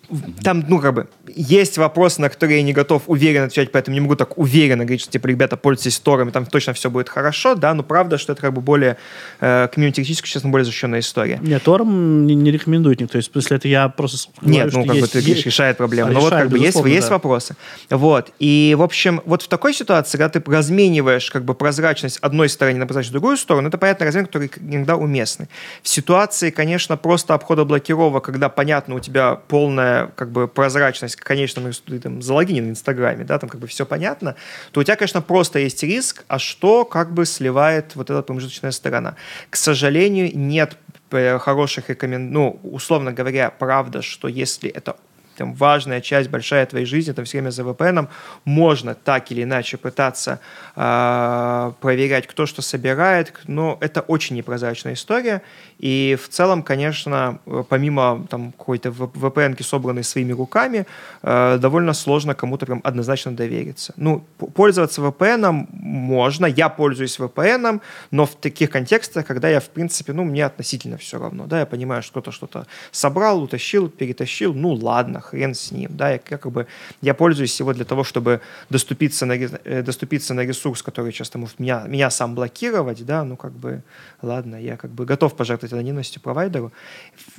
там, ну, как бы, есть вопросы, на которые я не готов уверенно отвечать, поэтому не могу так уверенно говорить, что, типа, ребята, пользуйтесь торами, там точно все будет хорошо, да, но правда, что это как бы более э, комьюнити-технически, честно, более защищенная история. Нет, Торм не, не рекомендует никто. То есть, если это я просто Нет, говорю, ну, как бы ты есть- говоришь, решает проблему. Но вот Решает, как бы есть, есть да. вопросы. Вот. И, в общем, вот в такой ситуации, когда ты размениваешь как бы прозрачность одной стороны на прозрачность другую сторону, это, понятно, размен, который иногда уместный. В ситуации, конечно, просто обхода блокировок, когда, понятно, у тебя полная как бы прозрачность, конечно, ну, ты там залогинен в Инстаграме, да, там как бы все понятно, то у тебя, конечно, просто есть риск, а что как бы сливает вот эта промежуточная сторона. К сожалению, нет э, хороших рекомендаций, ну, условно говоря, правда, что если это там, важная часть, большая твоей жизни, там, все время за VPN, можно так или иначе пытаться а, проверять, кто что собирает, но это очень непрозрачная история, и в целом, конечно, э, помимо там какой-то VPN, собранной своими руками, э, довольно сложно кому-то прям однозначно довериться. Ну, пользоваться VPN можно, я пользуюсь VPN, но в таких контекстах, когда я, в принципе, ну, мне относительно все равно, да, я понимаю, что кто-то что-то собрал, утащил, перетащил, ну, ладно, хрен с ним, да, я, я как бы, я пользуюсь его для того, чтобы доступиться на, э, доступиться на ресурс, который часто может меня, меня сам блокировать, да, ну, как бы, ладно, я как бы готов пожертвовать анонимностью провайдеру.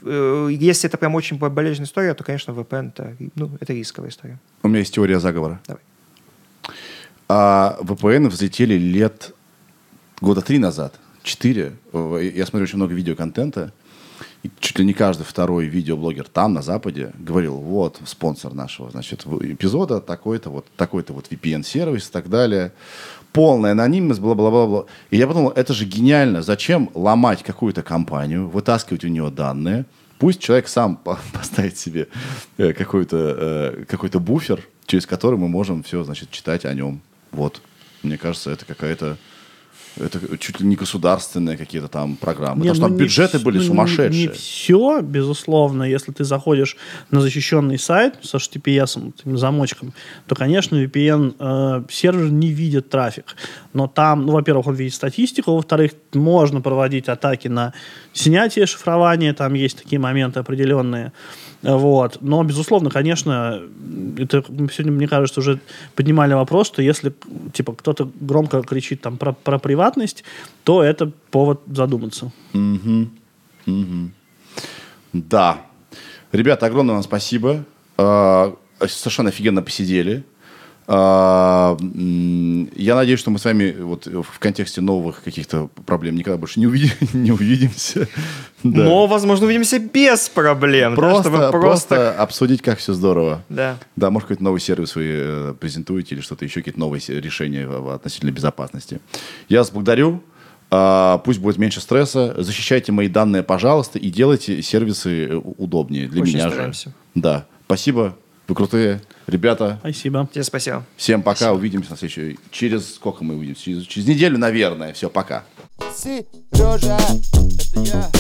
Э, Если это прям очень болезненная история, то, конечно, VPN это, ну, это рисковая история. У меня есть теория заговора. Давай. А VPN взлетели лет года три назад, четыре. Э, Я смотрю очень много видеоконтента. И чуть ли не каждый второй видеоблогер там, на Западе, говорил, вот, спонсор нашего, значит, эпизода такой-то, вот, такой-то вот VPN-сервис и так далее. Полная анонимность, бла-бла-бла-бла. И я подумал, это же гениально. Зачем ломать какую-то компанию, вытаскивать у нее данные? Пусть человек сам по- поставит себе э, какой-то э, какой-то буфер, через который мы можем все, значит, читать о нем. Вот. Мне кажется, это какая-то Это чуть ли не государственные какие-то там программы. Не, Потому что ну, там не бюджеты вс- были ну, не- сумасшедшие. Не, все, безусловно. Если ты заходишь на защищенный сайт с HTTPS, таким замочком, то, конечно, VPN э, не видит трафик. Но там, ну, во-первых, он видит статистику, во-вторых, можно проводить атаки на снятие шифрования, там есть такие моменты определенные. Вот. Но, безусловно, конечно, это сегодня, мне кажется, уже поднимали вопрос, что если типа кто-то громко кричит там про, про приватность, то это повод задуматься. Да. Ребята, огромное вам спасибо. А, Совершенно офигенно посидели. А, Я надеюсь, что мы с вами вот в контексте новых каких-то проблем никогда больше не, увидим, не увидимся. Да. Но, возможно, увидимся без проблем. да, просто, просто обсудить, как все здорово. Да. Да, может, какой-то новый сервис вы э, презентуете или что-то еще, какие-то новые решения относительно безопасности. Я вас благодарю. А, пусть будет меньше стресса. Защищайте мои данные, пожалуйста, и делайте сервисы э, удобнее для Очень меня стараемся. же. Да. Спасибо. Вы крутые. Ребята. Спасибо. Тебе спасибо. Всем пока. Спасибо. Увидимся на следующей. Через сколько мы увидимся? Через, через неделю, наверное. Все, пока. Сережа, это я.